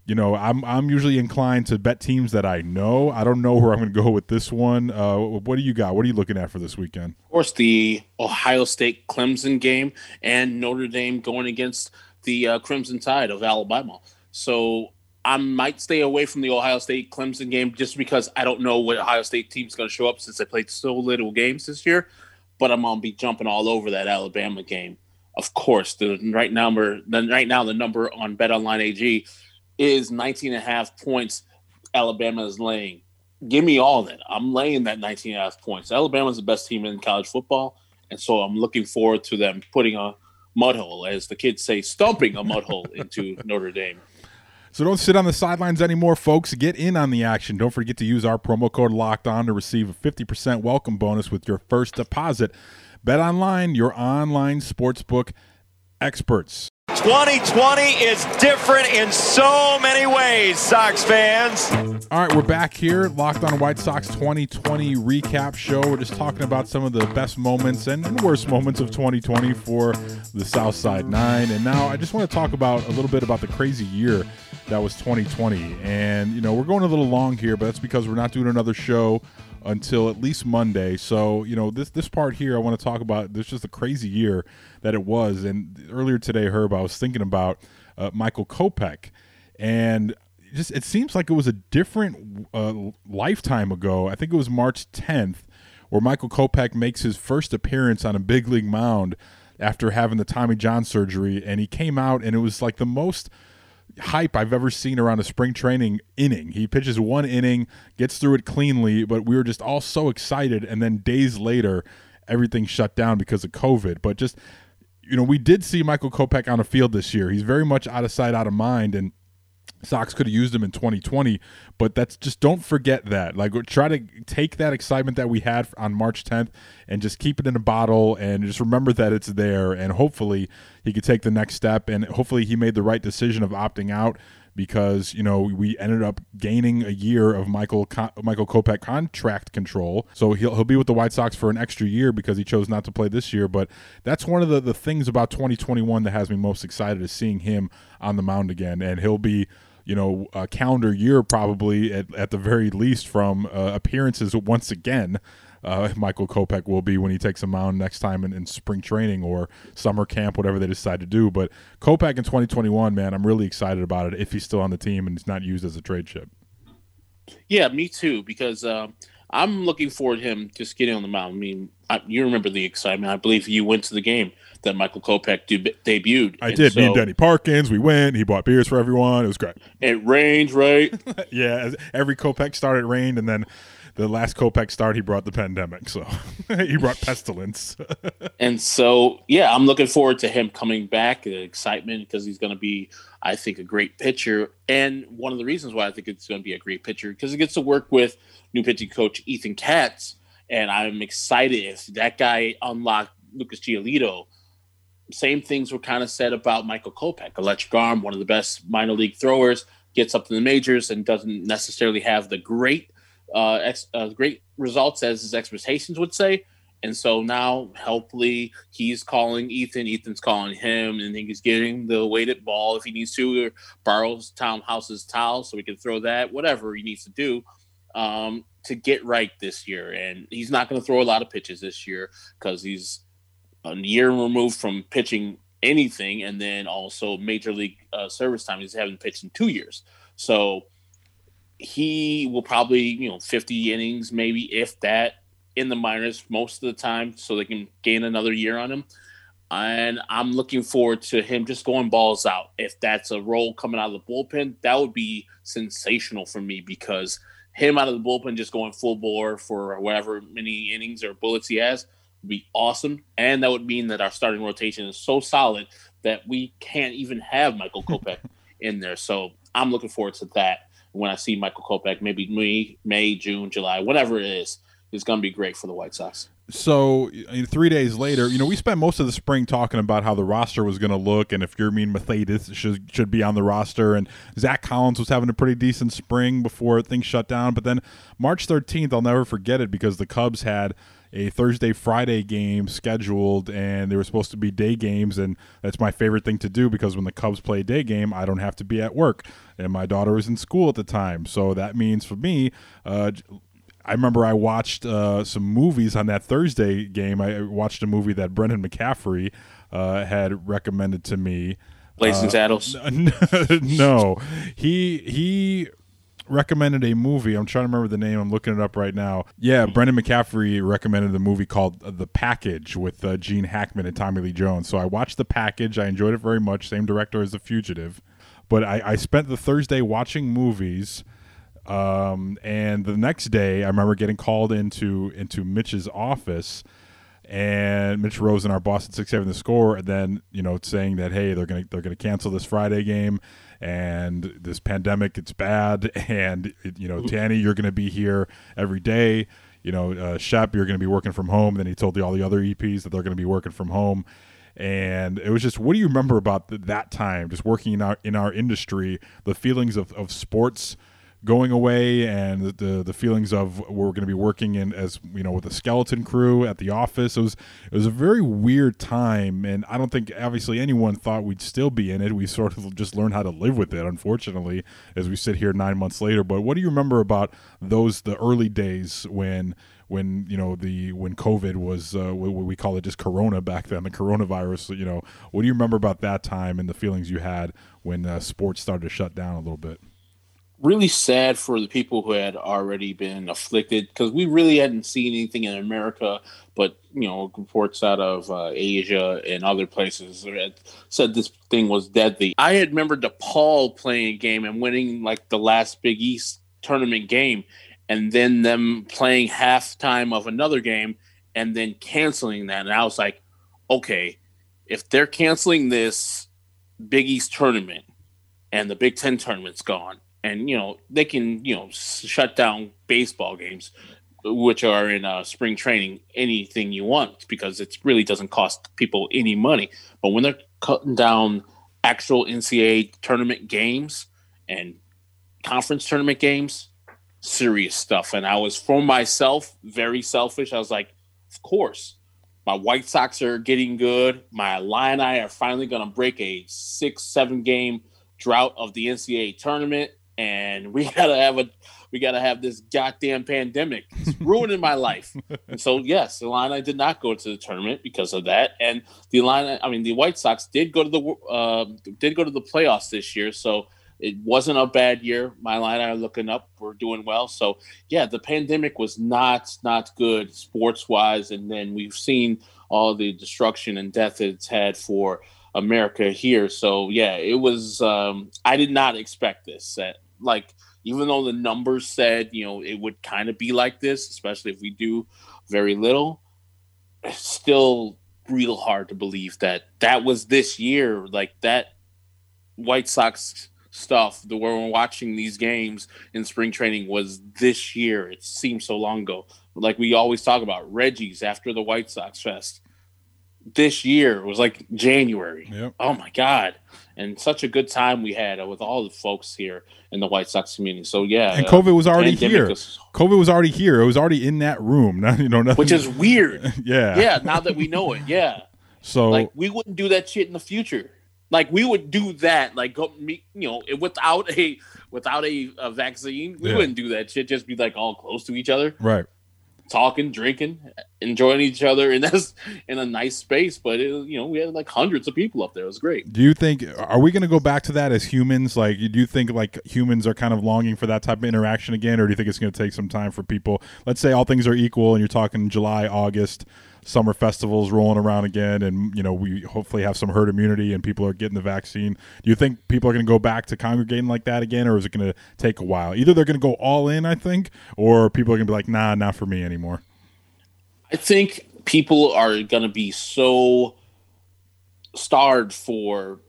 you know, I'm I'm usually inclined to bet teams that I know. I don't know where I'm going to go with this one. Uh, what do you got? What are you looking at for this weekend? Of course, the Ohio State Clemson game and Notre Dame going against the uh, Crimson Tide of Alabama. So I might stay away from the Ohio State Clemson game just because I don't know what Ohio State team's going to show up since they played so little games this year. But I'm going to be jumping all over that Alabama game. Of course, the right number, the right now the number on Bet Online AG is 19 and a half points Alabama is laying. Give me all that. I'm laying that 19 and a half points. Alabama's the best team in college football. And so I'm looking forward to them putting a mud hole, as the kids say, stumping a mud hole into Notre Dame. So don't sit on the sidelines anymore, folks. Get in on the action. Don't forget to use our promo code Locked On to receive a 50% welcome bonus with your first deposit. Bet online, your online sportsbook experts. 2020 is different in so many ways, Sox fans. All right, we're back here, Locked on White Sox 2020 recap show. We're just talking about some of the best moments and worst moments of 2020 for the South Side Nine. And now I just want to talk about a little bit about the crazy year that was 2020. And, you know, we're going a little long here, but that's because we're not doing another show until at least Monday. So, you know, this this part here I want to talk about this just a crazy year that it was. And earlier today, Herb, I was thinking about uh, Michael Kopech and just it seems like it was a different uh, lifetime ago. I think it was March 10th where Michael Kopech makes his first appearance on a big league mound after having the Tommy John surgery and he came out and it was like the most hype I've ever seen around a spring training inning. He pitches one inning, gets through it cleanly, but we were just all so excited. And then days later, everything shut down because of COVID. But just, you know, we did see Michael Kopech on a field this year. He's very much out of sight, out of mind. And Sox could have used him in 2020, but that's just don't forget that. Like try to take that excitement that we had on March 10th and just keep it in a bottle and just remember that it's there and hopefully he could take the next step and hopefully he made the right decision of opting out because you know we ended up gaining a year of Michael Michael Kopech contract control. So he'll he'll be with the White Sox for an extra year because he chose not to play this year. But that's one of the, the things about 2021 that has me most excited is seeing him on the mound again, and he'll be you know, a calendar year probably at, at the very least from uh, appearances once again. Uh, Michael Kopech will be when he takes a mound next time in, in, spring training or summer camp, whatever they decide to do. But Kopech in 2021, man, I'm really excited about it if he's still on the team and he's not used as a trade chip. Yeah, me too, because um, I'm looking forward to him just getting on the mound. I mean, I, you remember the excitement. I believe you went to the game that Michael Kopech deb- debuted. I And did. Me and so Danny Parkins, we went. He bought beers for everyone. It was great. It rained, right? Yeah, every Kopech start it rained, and then the last Kopech start he brought the pandemic. So he brought pestilence. And so, yeah, I'm looking forward to him coming back. The excitement because he's going to be, I think, a great pitcher. And one of the reasons why I think it's going to be a great pitcher because he gets to work with new pitching coach Ethan Katz, and I'm excited if that guy unlocked Lucas Giolito. Same things were kind of said about Michael Kopech, electric arm, one of the best minor league throwers, gets up to the majors and doesn't necessarily have the great, uh, ex- uh, great results as his expectations would say. And so now, hopefully, he's calling Ethan. Ethan's calling him, and he's getting the weighted ball if he needs to, or borrows Tom House's towel so we can throw that, whatever he needs to do um, to get right this year. And he's not going to throw a lot of pitches this year because he's a year removed from pitching anything, and then also major league uh, service time. He's haven't pitched in two years, so he will probably you know 50 innings, maybe if that, in the minors most of the time, so they can gain another year on him. And I'm looking forward to him just going balls out. If that's a role coming out of the bullpen, that would be sensational for me because him out of the bullpen just going full bore for whatever many innings or bullets he has would be awesome. And that would mean that our starting rotation is so solid that we can't even have Michael Kopech in there. So I'm looking forward to that. When I see Michael Kopech, maybe May, May, June, July, whatever it is, it's going to be great for the White Sox. So three days later, you know, we spent most of the spring talking about how the roster was going to look, and if Yermin Mathias should should be on the roster, and Zach Collins was having a pretty decent spring before things shut down. But then March 13th, I'll never forget it because the Cubs had a Thursday Friday game scheduled, and they were supposed to be day games, and that's my favorite thing to do because when the Cubs play a day game, I don't have to be at work, and my daughter was in school at the time, so that means for me. Uh, I remember I watched uh, some movies on that Thursday game. I watched a movie that Brendan McCaffrey uh, had recommended to me. Blazing Saddles. no, he he recommended a movie. I'm trying to remember the name. I'm looking it up right now. Yeah, Brendan McCaffrey recommended the movie called The Package with uh, Gene Hackman and Tommy Lee Jones. So I watched The Package. I enjoyed it very much. Same director as The Fugitive. But I, I spent the Thursday watching movies. Um, and the next day, I remember getting called into into Mitch's office, and Mitch rose Rosen, our boss at six seven, the score, and then you know saying that hey, they're gonna they're gonna cancel this Friday game, and this pandemic it's bad, and you know Tanny, you're gonna be here every day. You know, uh, Shep, you're gonna be working from home. Then he told all the other EPs that they're gonna be working from home and it was just what do you remember about th- that time just working in our in our industry the feelings of, of sports going away and the, the the feelings of we're going to be working in as you know with a skeleton crew at the office it was it was a very weird time and i don't think obviously anyone thought we'd still be in it we sort of just learned how to live with it unfortunately as we sit here 9 months later but what do you remember about those the early days when when you know the when COVID was uh, what we call it just Corona back then, the coronavirus. You know, what do you remember about that time and the feelings you had when uh, sports started to shut down a little bit? Really sad for the people who had already been afflicted because we really hadn't seen anything in America, but you know reports out of uh, Asia and other places said this thing was deadly. I had remembered DePaul playing a game and winning like the last Big East tournament game and then them playing halftime of another game and then canceling that. And I was like, okay, if they're canceling this Big East tournament and the Big Ten tournament's gone, and you know they can you know shut down baseball games, which are in uh, spring training, anything you want because it really doesn't cost people any money. But when they're cutting down actual NCAA tournament games and conference tournament games, serious stuff. And I was for myself very selfish. I was like, of course, my White Sox are getting good. My Illini are finally going to break a six, seven game drought of the NCAA tournament, and we gotta have a we gotta have this goddamn pandemic. It's ruining my life. And so yes, the Illini did not go to the tournament because of that. And the Illini, I mean, the White Sox did go to the uh, did go to the playoffs this year. So it wasn't a bad year. My Illini are looking up. We're doing well. So yeah, the pandemic was not not good sports wise, and then we've seen all the destruction and death it's had for America here. So yeah, it was. Um, I did not expect this. That like even though the numbers said you know it would kind of be like this, especially if we do very little, it's still real hard to believe that that was this year. Like that White Sox stuff the where we're watching these games in spring training was this year. It seems so long ago. Like we always talk about Reggie's after the White Sox Fest. This year was like January. Yep. Oh my God. And such a good time we had with all the folks here in the White Sox community. So yeah. And uh, COVID was already here. was- COVID was already here. It was already in that room. Not, you know, nothing, which is weird. yeah. yeah, now that we know it. Yeah. So like we wouldn't do that shit in the future. Like we would do that, like go meet, you know, without a without a, a vaccine, we Yeah. wouldn't do that shit. Just be like all close to each other, right. Talking, drinking, enjoying each other, and that's in a nice space. But it, you know, we had like hundreds of people up there. It was great. Do you think are we going to go back to that as humans? Like, do you think like humans are kind of longing for that type of interaction again, or do you think it's going to take some time for people? Let's say all things are equal, and you're talking July, August, summer festivals rolling around again, and you know we hopefully have some herd immunity and people are getting the vaccine. Do you think people are going to go back to congregating like that again, or is it going to take a while? Either they're going to go all in, I think, or people are going to be like, nah, not for me anymore. I think people are going to be so starved for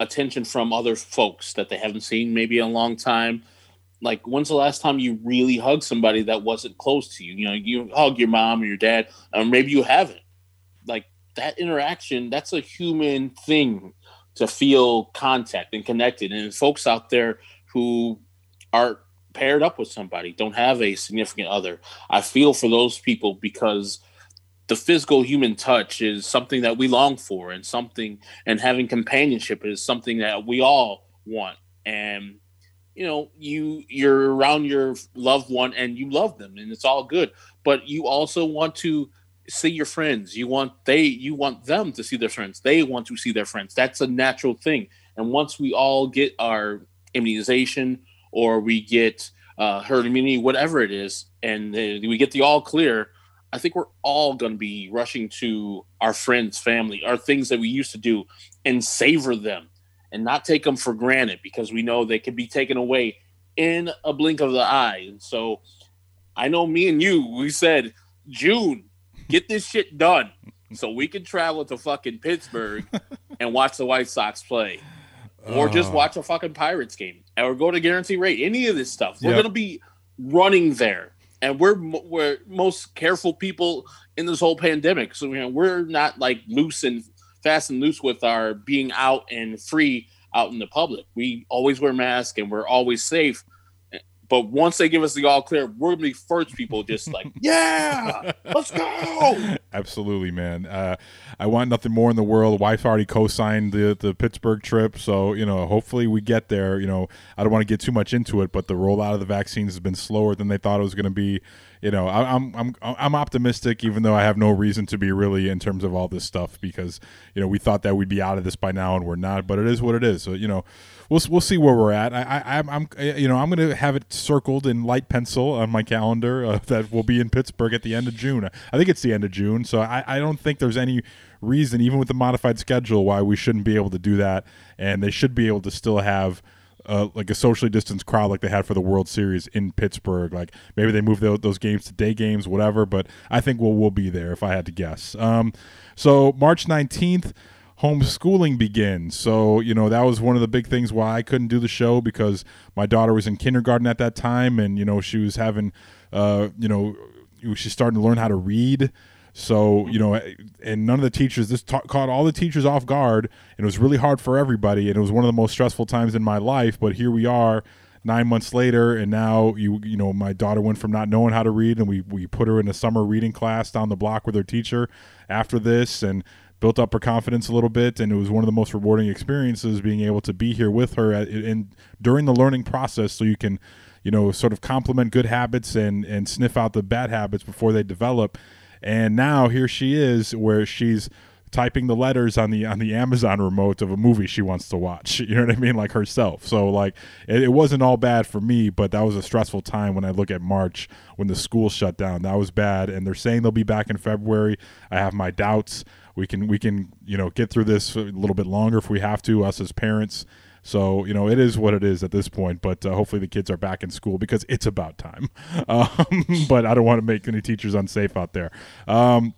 attention from other folks that they haven't seen maybe in a long time. Like, when's the last time you really hugged somebody that wasn't close to you? You know, you hug your mom or your dad, or maybe you haven't. Like, that interaction, that's a human thing to feel contact and connected. And folks out there who are paired up with somebody, don't have a significant other, I feel for those people because the physical human touch is something that we long for and something and having companionship is something that we all want and you know you you're around your loved one and you love them and it's all good but you also want to see your friends. You want they you want them to see their friends. They want to see their friends. That's a natural thing. And once we all get our immunization or we get uh, herd immunity whatever it is and we get the all clear I think we're all going to be rushing to our friends, family, our things that we used to do and savor them and not take them for granted because we know they can be taken away in a blink of the eye. And so I know me and you, we said, June, get this shit done so we can travel to fucking Pittsburgh and watch the White Sox play. Or just uh. watch a fucking Pirates game, or go to Guaranteed Rate. Any of this stuff, we're Yep. gonna be running there, and we're we're most careful people in this whole pandemic. So you know, we're not like loose and fast and loose with our being out and free out in the public. We always wear masks and we're always safe. But once they give us the all clear, we're gonna be first people just like, yeah, let's go. Absolutely, man. Uh, I want nothing more in the world. Wife already co-signed the the Pittsburgh trip, so you know, hopefully we get there. You know, I don't want to get too much into it, but the rollout of the vaccines has been slower than they thought it was going to be. You know, I, I'm I'm I'm optimistic, even though I have no reason to be really in terms of all this stuff because you know we thought that we'd be out of this by now and we're not. But it is what it is. So you know, we'll we'll see where we're at. I, I I'm, I'm you know I'm going to have it circled in light pencil on my calendar uh, that will be in Pittsburgh at the end of June. I think it's the end of June, so I, I don't think there's any reason, even with the modified schedule, why we shouldn't be able to do that, and they should be able to still have. Uh, like a socially distanced crowd, like they had for the World Series in Pittsburgh. Like maybe they move tho- those games to day games, whatever. But I think we'll we'll be there if I had to guess. Um, so March nineteenth, homeschooling begins. So, you know, that was one of the big things why I couldn't do the show because my daughter was in kindergarten at that time and, you know, she was having, uh, you know, she's starting to learn how to read. So, you know, and none of the teachers, this ta- caught all the teachers off guard and it was really hard for everybody. And it was one of the most stressful times in my life. But here we are nine months later and now you you know my daughter went from not knowing how to read and we we put her in a summer reading class down the block with her teacher after this and built up her confidence a little bit and it was one of the most rewarding experiences being able to be here with her at, in during the learning process so you can you know sort of complement good habits and and sniff out the bad habits before they develop and now here she is where she's typing the letters on the on the Amazon remote of a movie she wants to watch. You know what I mean, like herself. So like it, it wasn't all bad for me, but that was a stressful time when I look at March when the school shut down. That was bad, and they're saying they'll be back in February. I have my doubts. We can we can you know get through this a little bit longer if we have to. Us as parents. So you know it is what it is at this point, but uh, hopefully the kids are back in school because it's about time. Um, but I don't want to make any teachers unsafe out there. Um,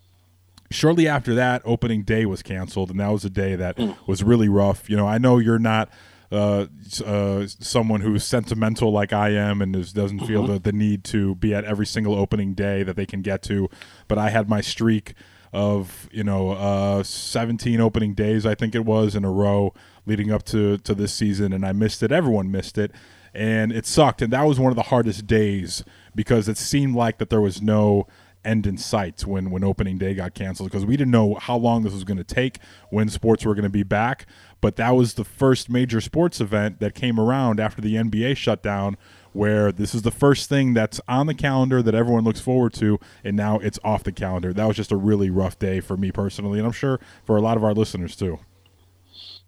shortly after that, opening day was canceled, and that was a day that was really rough. You know, I know you're not uh, uh, someone who's sentimental like I am and is, doesn't feel the, the need to be at every single opening day that they can get to, but I had my streak of you know uh, 17 opening days I think it was in a row leading up to to this season, and I missed it. Everyone missed it, and it sucked. And that was one of the hardest days because it seemed like that there was no end in sight when when opening day got canceled because we didn't know how long this was going to take when sports were going to be back but that was the first major sports event that came around after the NBA shut down where this is the first thing that's on the calendar that everyone looks forward to and now it's off the calendar that was just a really rough day for me personally and I'm sure for a lot of our listeners too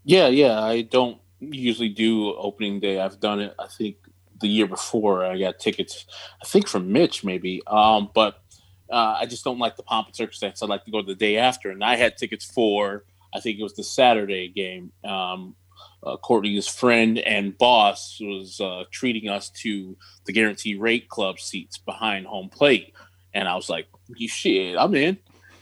Yeah, yeah. I don't usually do opening day. I've done it. I think the year before I got tickets. I think from Mitch maybe. Um, but uh, I just don't like the pomp and circumstance. I like to go the day after, and I had tickets for. I think it was the Saturday game. Um, uh, Courtney's friend and boss was uh, treating us to the Guaranteed Rate club seats behind home plate, and I was like, "You shit, I'm in."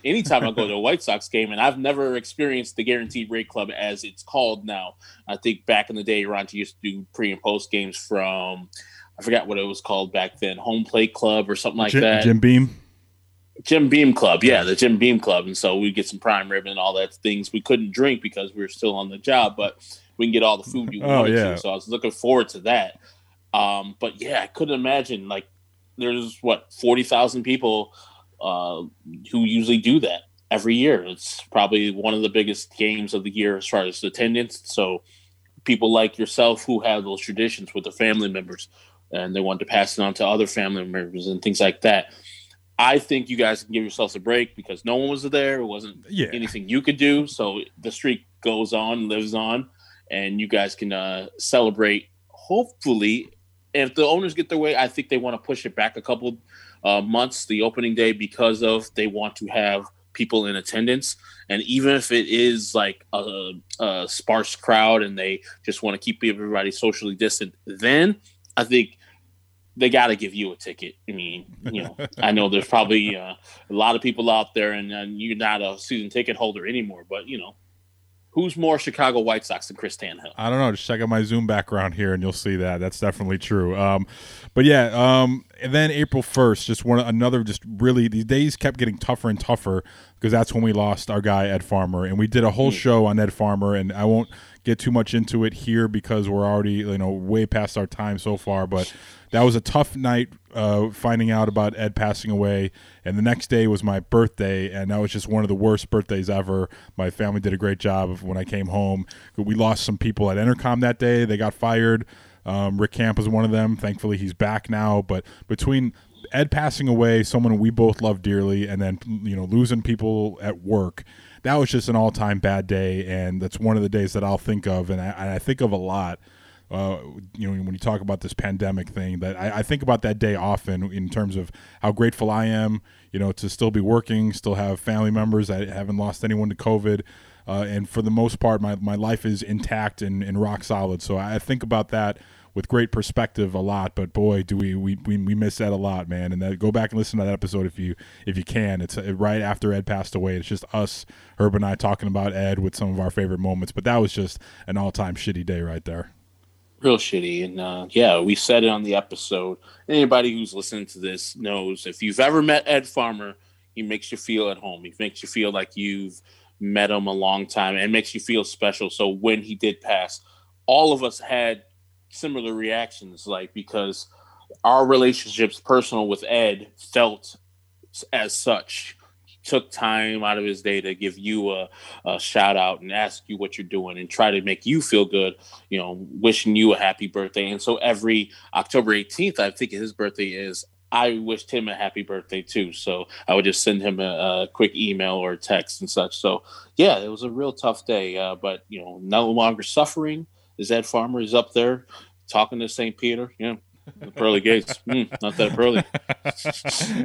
anytime I go to a White Sox game, and I've never experienced the Guaranteed Rate Club as it's called now. I think back in the day, Ron used to do pre and post games from, I forgot what it was called back then, Home Plate Club or something like Jim, that. Jim Beam Jim Beam Club, yeah, the Jim Beam Club, and so we get some prime rib and all that things. We couldn't drink because we were still on the job, but we can get all the food you Oh, wanted yeah. to. So I was looking forward to that. Um, but yeah, I couldn't imagine like there's what forty thousand people uh, who usually do that every year. It's probably one of the biggest games of the year as far as attendance. So people like yourself who have those traditions with their family members and they want to pass it on to other family members and things like that. I think you guys can give yourselves a break because no one was there. It wasn't Yeah. anything you could do. So the streak goes on, lives on, and you guys can uh, celebrate. Hopefully, if the owners get their way, I think they want to push it back a couple uh, months, the opening day, because of they want to have people in attendance. And even if it is like a, a sparse crowd and they just want to keep everybody socially distant, then I think they got to give you a ticket. I mean, you know, I know there's probably uh, a lot of people out there, and, and you're not a season ticket holder anymore. But you know, who's more Chicago White Sox than Chris Tannehill? I don't know. Just check out my Zoom background here, and you'll see that. That's definitely true. Um, but yeah, um, and then April first, just one another, just really these days kept getting tougher and tougher because that's when we lost our guy Ed Farmer, and we did a whole show on Ed Farmer, and I won't get too much into it here because we're already you know way past our time so far, but. That was a tough night uh, finding out about Ed passing away. And the next day was my birthday, and that was just one of the worst birthdays ever. My family did a great job of when I came home. We lost some people at Entercom that day, they got fired. Um, Rick Camp was one of them. Thankfully, he's back now. But between Ed passing away, someone we both love dearly, and then you know losing people at work, that was just an all-time bad day, and that's one of the days that I'll think of, and I, and I think of a lot uh, you know, when you talk about this pandemic thing, that I, I think about that day often in terms of how grateful I am, you know, to still be working, still have family members. I haven't lost anyone to COVID. Uh, and for the most part, my, my life is intact and, and rock solid. So I think about that with great perspective a lot. But boy, do we we, we, we miss that a lot, man. And that, go back and listen to that episode if you if you can. It's uh, right after Ed passed away. It's just us, Herb and I, talking about Ed with some of our favorite moments. But that was just an all time shitty day right there. real shitty. And uh, yeah, we said it on the episode. Anybody who's listening to this knows if you've ever met Ed Farmer, he makes you feel at home. He makes you feel like you've met him a long time and makes you feel special. So when he did pass, all of us had similar reactions, like because our relationships, personal with Ed, felt as such. He took time out of his day to give you a, a shout out and ask you what you're doing and try to make you feel good you know, wishing you a happy birthday. And so every October 18th, I think his birthday is I wished him a happy birthday too. So I would just send him a, a quick email or text and such. So yeah, it was a real tough day. Uh, but you know, no longer suffering. Is Ed Farmer is up there talking to St. Peter? Yeah, the pearly gates. Mm, not that pearly.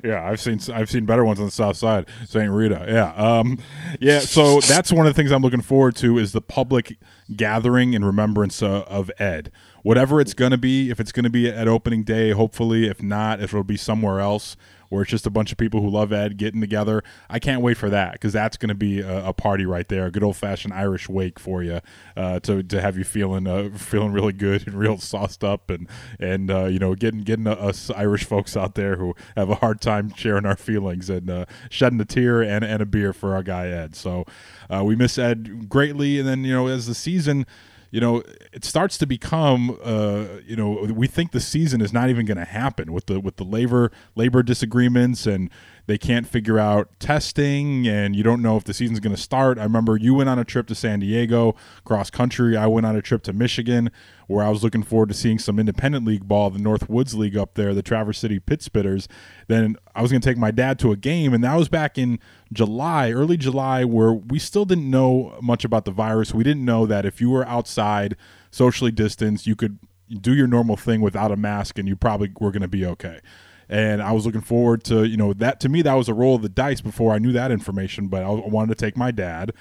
yeah, I've seen I've seen better ones on the south side, St. Rita. Yeah, um, yeah. So that's one of the things I'm looking forward to is the public gathering in remembrance uh, of Ed. Whatever it's going to be, if it's going to be at opening day, hopefully. If not, if it'll be somewhere else where it's just a bunch of people who love Ed getting together. I can't wait for that because that's going to be a, a, party right there, a good old fashioned Irish wake for you uh, to to have you feeling uh, feeling really good and real sauced up and and uh, you know getting getting us Irish folks out there who have a hard time sharing our feelings and uh, shedding a tear and and a beer for our guy Ed. So uh, we miss Ed greatly, and then you know as the season you know, it starts to become, uh, you know, we think the season is not even going to happen with the with the labor labor disagreements and they can't figure out testing and you don't know if the season's going to start. I remember you went on a trip to San Diego cross country. I went on a trip to Michigan where I was looking forward to seeing some independent league ball, the Northwoods League up there, the Traverse City Pit Spitters. Then I was going to take my dad to a game and that was back in July, early July where we still didn't know much about the virus. We didn't know that if you were outside socially distanced, you could do your normal thing without a mask and you probably were going to be okay and I was looking forward to you know that to me that was a roll of the dice before I knew that information. But I wanted to take my dad,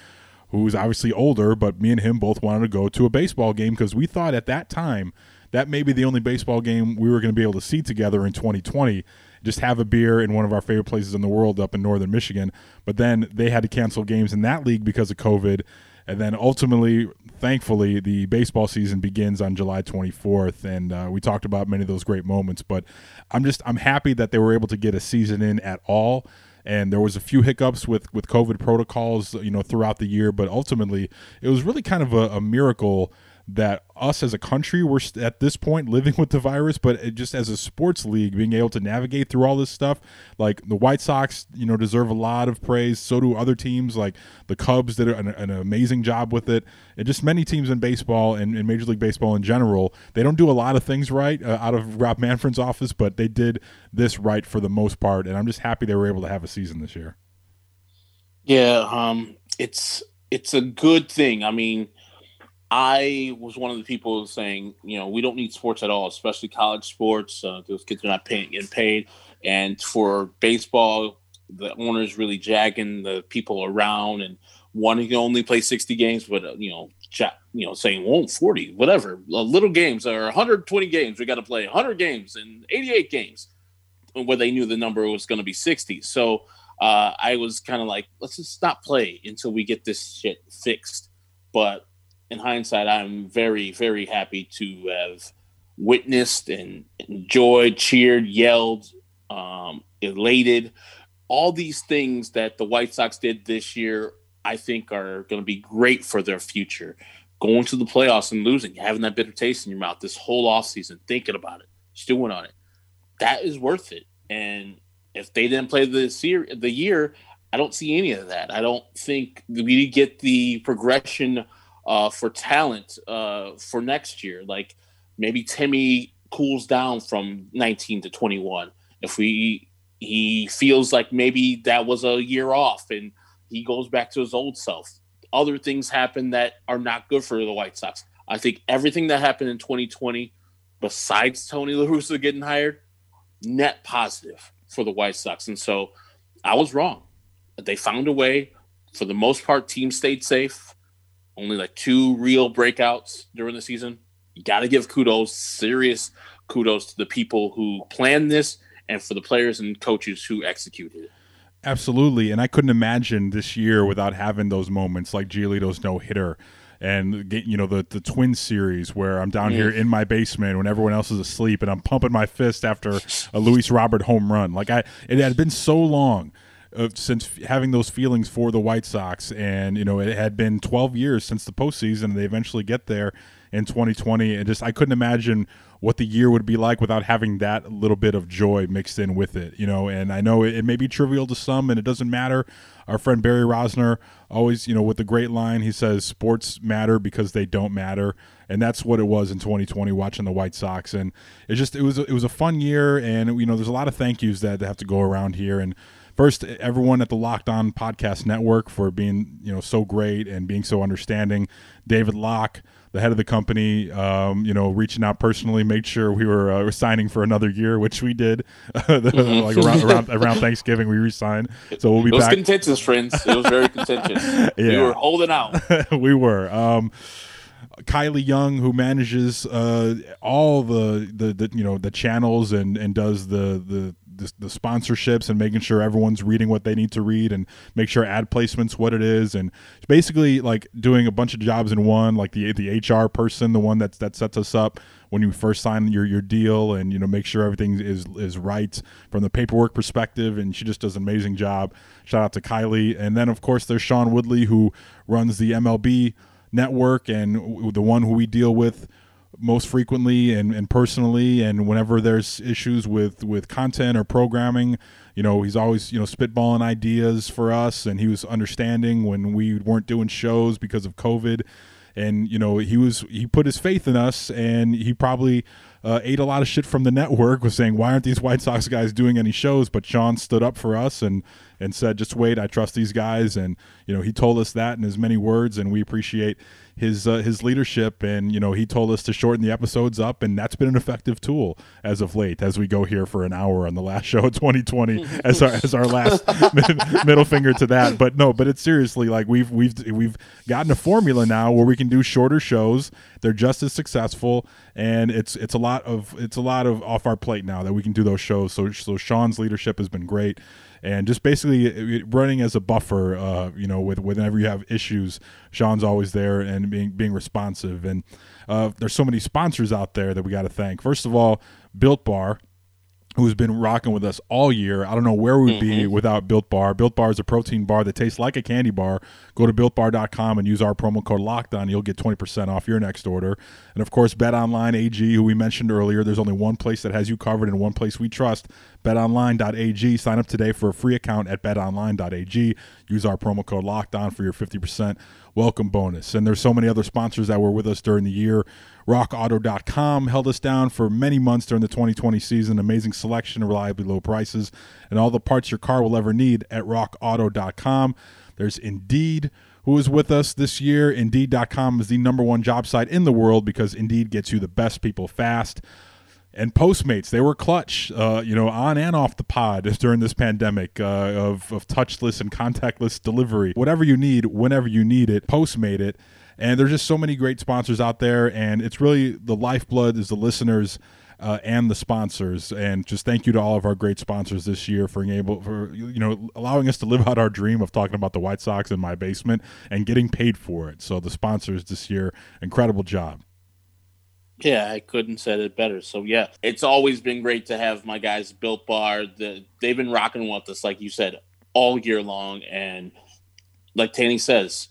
who's obviously older, but me and him both wanted to go to a baseball game because we thought at that time that may be the only baseball game we were going to be able to see together in 2020 just have a beer in one of our favorite places in the world up in northern Michigan. But then they had to cancel games in that league because of COVID. And then ultimately, thankfully, the baseball season begins on July 24th, and uh, we talked about many of those great moments. But I'm just I'm happy that they were able to get a season in at all. And there was a few hiccups with with COVID protocols, you know, throughout the year, but ultimately, it was really kind of a, a miracle that us as a country we're at this point living with the virus but just as a sports league being able to navigate through all this stuff like the white sox you know deserve a lot of praise. So do other teams like the cubs did an, an amazing job with it. And just many teams in baseball and in major league baseball in general they don't do a lot of things right uh, out of rob manfred's office but they did this right for the most part. And i'm just happy they were able to have a season this year. Yeah um it's it's a good thing. I mean I was one of the people saying, you know, we don't need sports at all, especially college sports. Uh, those kids are not paying, getting paid. And for baseball, the owners really jagging the people around and wanting to only play 60 games, but, uh, you know, you know, saying, well, 40, whatever, little games or 120 games. We got to play 100 games and 88 games where they knew the number was going to be 60. So uh, I was kind of like, let's just not play until we get this shit fixed. But in hindsight, I'm very, very happy to have witnessed and enjoyed, cheered, yelled, um, elated. All these things that the White Sox did this year, I think, are going to be great for their future. Going to the playoffs and losing, having that bitter taste in your mouth this whole offseason, thinking about it, stewing on it, that is worth it. And if they didn't play the, ser- the year, I don't see any of that. I don't think we get the progression – uh, for talent uh, for next year. Like maybe Timmy cools down from 19 to 21. If we he feels like maybe that was a year off and he goes back to his old self. Other things happen that are not good for the White Sox. I think everything that happened in 2020, besides Tony La Russa getting hired, net positive for the White Sox. And so I was wrong. They found a way. For the most part, team stayed safe only like two real breakouts during the season. You got to give kudos, serious kudos to the people who planned this and for the players and coaches who executed it. Absolutely. And I couldn't imagine this year without having those moments like Giolito's no hitter and you know the the twin series where I'm down mm. here in my basement when everyone else is asleep and I'm pumping my fist after a Luis Robert home run. Like I it had been so long since having those feelings for the White Sox, and you know it had been 12 years since the postseason, and they eventually get there in 2020, and just I couldn't imagine what the year would be like without having that little bit of joy mixed in with it, you know. And I know it, it may be trivial to some, and it doesn't matter. Our friend Barry Rozner always, you know, with the great line, he says, "Sports matter because they don't matter," and that's what it was in 2020 watching the White Sox. And it just it was it was a fun year, and you know, there's a lot of thank yous that have to go around here, and first everyone at the Locked On Podcast Network for being you know so great and being so understanding. David Locke, the head of the company, um, you know, reaching out personally, made sure we were uh, signing for another year, which we did. Mm-hmm. like around, around, around Thanksgiving, we resigned. So we'll be It was back. contentious, friends. It was very contentious. yeah. We were holding out. we were. Um, Kylie Young, who manages uh, all the, the the you know the channels and and does the the the, the sponsorships and making sure everyone's reading what they need to read and make sure ad placements what it is and basically like doing a bunch of jobs in one like the the HR person the one that's that sets us up when you first sign your your deal and you know make sure everything is is right from the paperwork perspective and she just does an amazing job. Shout out to Kylie. And then of course there's Sean Woodley who runs the MLB network and the one who we deal with most frequently and, and personally and whenever there's issues with with content or programming you know he's always you know spitballing ideas for us and he was understanding when we weren't doing shows because of covid. And you know he was he put his faith in us and he probably uh, ate a lot of shit from the network was saying why aren't these white sox guys doing any shows? But sean stood up for us and and said just wait i trust these guys. And you know he told us that in as many words and we appreciate his uh, his leadership. And you know he told us to shorten the episodes up and that's been an effective tool as of late as we go here for an hour on the last show of 2020 as our as our last mid- middle finger to that. But no but it's seriously like we've we've we've gotten a formula now where we can do shorter shows. They're just as successful and it's it's a lot of it's a lot of off our plate now that we can do those shows. So so Sean's leadership has been great and just basically uh, running as a buffer. Uh, you know, with whenever you have issues, Sean's always there and being being responsive. And uh, there's so many sponsors out there that we got to thank. First of all, Built Bar. Who's been rocking with us all year? I don't know where we'd be mm-hmm. without Built Bar. Built Bar is a protein bar that tastes like a candy bar. Go to builtbar.com and use our promo code Locked On. You'll get 20% off your next order. And of course, Bet Online AG, who we mentioned earlier. There's only one place that has you covered and one place we trust. BetOnline.ag. Sign up today for a free account at BetOnline.ag. Use our promo code Locked On for your 50% welcome bonus. And there's so many other sponsors that were with us during the year. RockAuto.com held us down for many months during the 2020 season. Amazing selection, reliably low prices, and all the parts your car will ever need at RockAuto.com. There's Indeed, who is with us this year. Indeed.com is the number one job site in the world because Indeed gets you the best people fast and Postmates, they were clutch, uh, you know, on and off the pod during this pandemic uh, of, of touchless and contactless delivery. Whatever you need, whenever you need it, Postmate it. And there's just so many great sponsors out there, and it's really the lifeblood is the listeners uh, and the sponsors. And just thank you to all of our great sponsors this year for able for you know allowing us to live out our dream of talking about the White Sox in my basement and getting paid for it. So the sponsors this year, incredible job. Yeah, I couldn't said it better. So yeah, it's always been great to have my guys built bar. The, they've been rocking with us, like you said, all year long. And like Tanny says,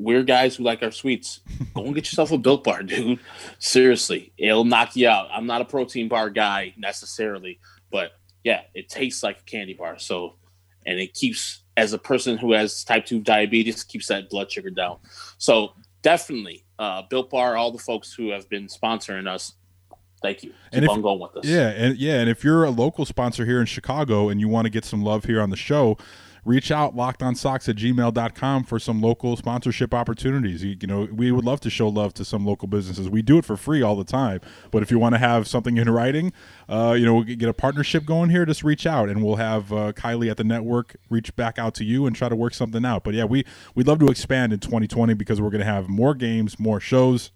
we're guys who like our sweets. Go and get yourself a built bar, dude. Seriously, it'll knock you out. I'm not a protein bar guy necessarily, but yeah, it tastes like a candy bar. So, and it keeps as a person who has type two diabetes keeps that blood sugar down. So definitely, uh, Built Bar, all the folks who have been sponsoring us, thank you. Keep And if- on going with us. Yeah, and yeah, and if you're a local sponsor here in Chicago and you want to get some love here on the show, reach out lockedonsocks at gmail.com for some local sponsorship opportunities. You, you know, we would love to show love to some local businesses. We do it for free all the time. But if you want to have something in writing, uh, you know, get a partnership going here, just reach out and we'll have uh, Kylie at the network reach back out to you and try to work something out. But yeah, we, we'd love to expand in 2020 because we're going to have more games, more shows.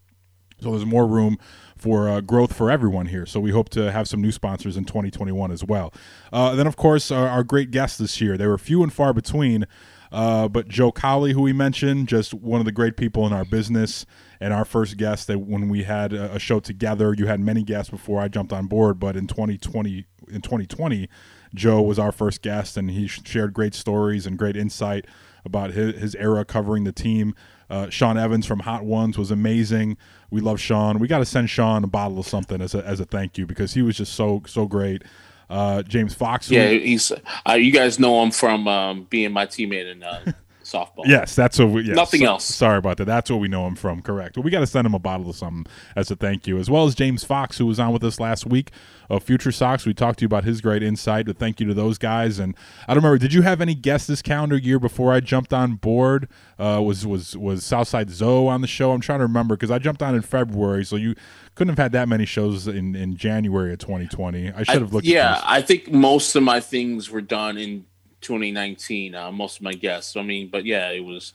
So there's more room for uh, growth for everyone here. So we hope to have some new sponsors in 2021 as well. Uh, then, of course, our, our great guests this year. They were few and far between. Uh, but Joe Cowley, who we mentioned, just one of the great people in our business, and our first guest that when we had a, a show together, you had many guests before I jumped on board. But in 2020, in 2020, Joe was our first guest, and he shared great stories and great insight about his, his era covering the team. Uh, Sean Evans from Hot Ones was amazing. We love Sean. We got to send Sean a bottle of something as a, as a thank you because he was just so so great. Uh, James Fox. Yeah, he's. Uh, you guys know him from um, being my teammate in uh, softball. Yes, that's what we. Yes. Nothing So- else. Sorry about that. That's what we know him from. Correct. But we got to send him a bottle of something as a thank you, as well as James Fox, who was on with us last week of Future Sox. We talked to you about his great insight. But thank you to those guys. And I don't remember. Did you have any guests this calendar year before I jumped on board? Uh, was was was Southside Zoe on the show? I'm trying to remember because I jumped on in February, so you couldn't have had that many shows in in January of 2020. I should have looked. yeah, At I think most of my things were done in 2019. Uh, most of my guests. I mean, but yeah, it was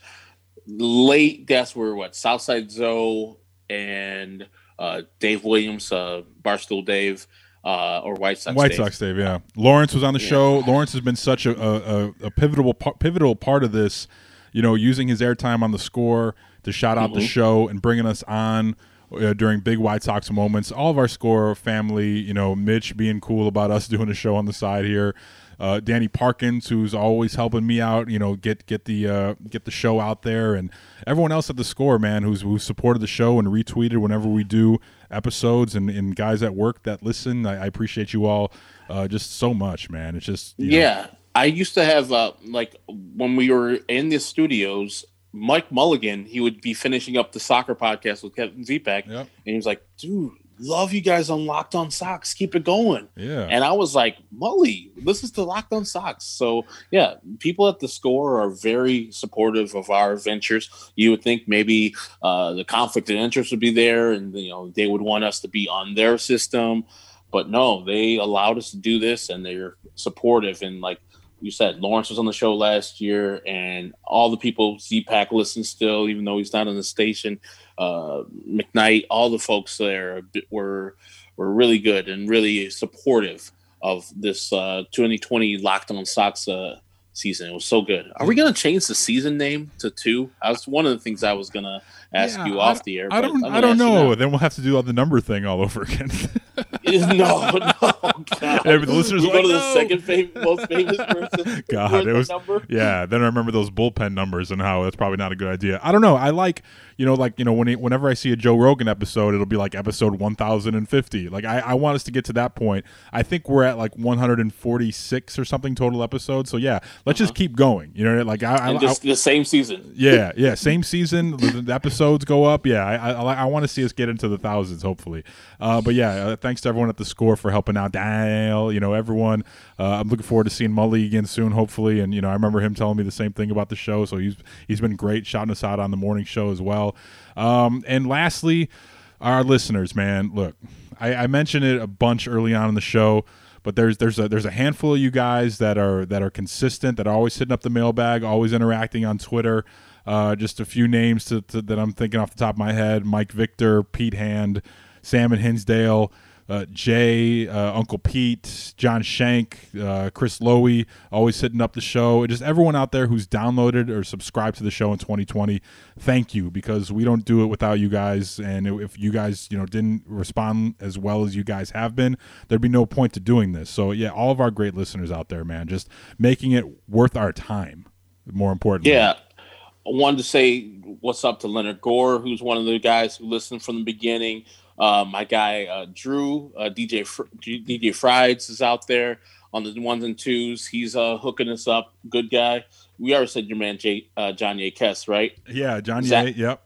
late guests were what Southside Zoe and uh, Dave Williams, uh, Barstool Dave, uh, or White Sox. White Dave. Sox Dave, yeah. Lawrence was on the Yeah. show. Lawrence has been such a, a, a- pivotal pivotal part of this. You know, using his airtime on the score to shout out Mm-hmm. the show and bringing us on uh, during big White Sox moments. All of our score family, you know, Mitch being cool about us doing a show on the side here. Uh, Danny Parkins, who's always helping me out, you know, get get the uh, get the show out there, and everyone else at the score, man, who's who supported the show and retweeted whenever we do episodes, and, and guys at work that listen. I, I appreciate you all uh, just so much, man. It's just you know, Yeah, I used to have uh, like when we were in the studios. Mike Mulligan, he would be finishing up the soccer podcast with Kevin Zepak, Yep. and he was like, "Dude, love you guys on Locked On Sox. Keep it going." yeah, And I was like, Mully, this is the Locked On Sox. So yeah, people at the score are very supportive of our ventures. You would think maybe uh, the conflict of interest would be there, and you know they would want us to be on their system, but no, they allowed us to do this, and they're supportive. And like you said, Lawrence was on the show last year, and all the people Z-Pack listen still, even though he's not on the station. Uh, McKnight, all the folks there were were really good and really supportive of this uh, 2020 Locked On Sox uh, season. It was so good. Are we going to change the season name to two? That's one of the things I was going to ask Yeah, you off the air. I don't. I don't know. Then we'll have to do all the number thing all over again. no, no. God. Yeah, the listeners we are go to the "No." second fam- most famous person. God, it was number. yeah. Then I remember those bullpen numbers and how that's probably not a good idea. I don't know. I like you know like you know when it, whenever I see a Joe Rogan episode, it'll be like episode one thousand and fifty. Like I, I want us to get to that point. I think we're at like one hundred and forty six or something total episodes. So yeah, let's just keep going. You know, like I, I, Uh-huh. I just the same season. yeah, yeah. Same season, the, the episodes go up. Yeah, I I, I want to see us get into the thousands, hopefully. Uh, but yeah, uh, thanks to everyone at the score for helping out. Dale, you know everyone. Uh, I'm looking forward to seeing Mully again soon, hopefully. And you know, I remember him telling me the same thing about the show, so he's he's been great, shouting us out on the morning show as well. Um, and lastly, our listeners, man. Look, I, I mentioned it a bunch early on in the show but there's there's a there's a handful of you guys that are that are consistent that are always hitting up the mailbag always interacting on twitter uh, just a few names to, to, that i'm thinking off the top of my head mike victor pete hand sam and hinsdale uh, Jay, uh, Uncle Pete, John Shank, uh, Chris Lowy, always hitting up the show. Just everyone out there who's downloaded or subscribed to the show in 2020, thank you because we don't do it without you guys. And if you guys, you know, didn't respond as well as you guys have been, there'd be no point to doing this. So yeah, all of our great listeners out there, man, just making it worth our time. More importantly, Yeah. I wanted to say what's up to Leonard Gore, who's one of the guys who listened from the beginning. Uh, my guy uh, Drew, uh, DJ Fr- DJ Frieds is out there on the ones and twos. He's uh, hooking us up. Good guy. We already said your man Jay, uh, John Yakes, right? yeah, John Zach- Ye, yep.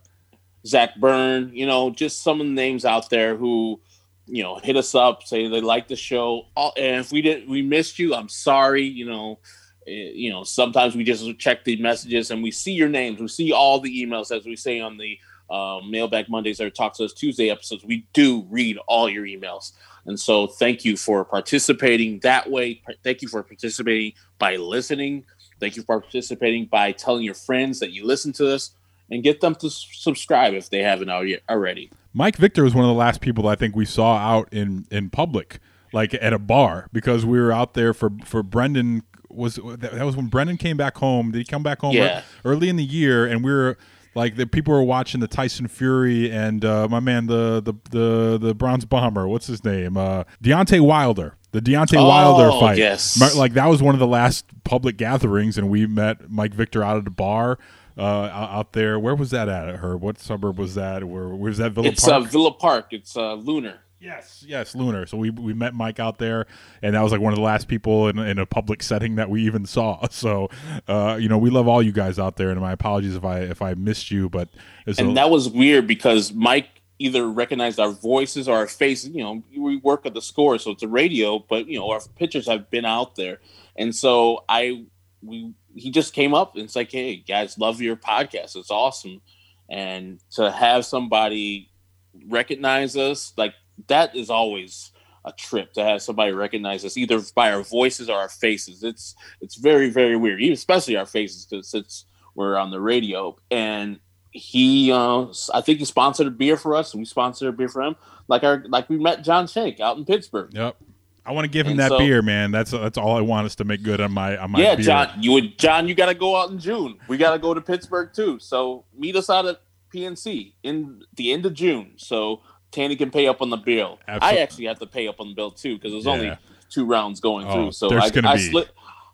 Zach Byrne, you know, just some of the names out there who, you know, hit us up, say they like the show. All, and if we didn't, we missed you. I'm sorry. You know, eh, you know, sometimes we just check the messages and we see your names. We see all the emails, as we say on the um, Mailbag Mondays or Talk to Us Tuesday episodes. We do read all your emails. And so thank you for participating that way. Thank you for participating by listening. Thank you for participating by telling your friends that you listen to us and get them to subscribe if they haven't alre- already. Mike Victor was one of the last people I think we saw out in in public, like at a bar, because we were out there for for Brendan. Was that was when Brendan came back home? Did he come back home Yeah. early in the year? And we were like the people were watching the Tyson Fury and uh, my man the the the the Bronze Bomber. What's his name? Uh, Deontay Wilder. The Deontay Wilder Oh, fight. yes. Like that was one of the last public gatherings, and we met Mike Victor out at the bar uh, out there. Where was that at? Her what suburb was that? Where where's that Villa Park? It's uh, Villa Park. It's uh, Lunar. Yes, yes, Lunar. So we we met Mike out there, and that was like one of the last people in, in a public setting that we even saw. So uh, you know, we love all you guys out there, and my apologies if I if I missed you, but it's a- and that was weird because Mike either recognized our voices or our faces. You know, we work at the score, so it's a radio, but you know, our pictures have been out there, and so I we he just came up and it's like, hey guys, love your podcast, it's awesome, and to have somebody recognize us like that is always a trip to have somebody recognize us either by our voices or our faces. It's it's very very weird, even especially our faces because it's we're on the radio and he uh i think he sponsored a beer for us and we sponsored a beer for him like our like we met john shank out in pittsburgh Yep. I want to give him And that so- beer, man. That's that's all I want is to make good on my on my yeah beer. john you would john you got to go out in june we got to go to pittsburgh too so meet us out at pnc in the end of june so tanny can pay up on the bill Absolutely. i actually have to pay up on the bill too because there's Yeah. only two rounds going Oh, through so i, I slid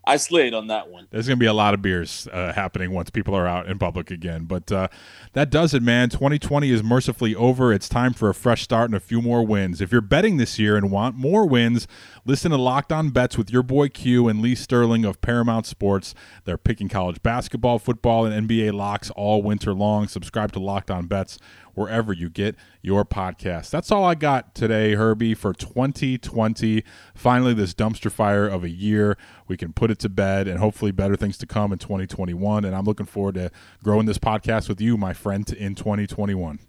i slid on that one There's going to be a lot of beers uh, happening once people are out in public again. But uh, that does it, man. 2020 is mercifully over. It's time for a fresh start and a few more wins. If you're betting this year and want more wins, listen to Locked On Bets with your boy Q and Lee Sterling of Paramount Sports. They're picking college basketball, football, and NBA locks all winter long. Subscribe to Locked On Bets wherever you get your podcast. That's all I got today, Herbie, for 2020. Finally, this dumpster fire of a year. We can put it to bed and hopefully better things to come in 2021. And I'm looking forward to growing this podcast with you, my friend, in 2021.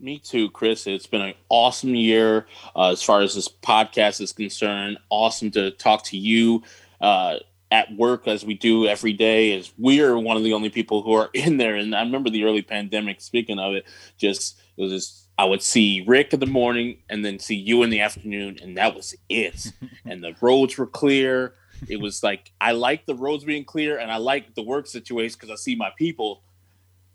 Me too, Chris. It's been an awesome year uh, as far as this podcast is concerned. Awesome to talk to you uh, at work as we do every day. is we are one of the only people who are in there. And I remember the early pandemic. Speaking of it, just it was just I would see Rick in the morning and then see you in the afternoon, and that was it. and the roads were clear. It was like I like the roads being clear, and I like the work situation because I see my people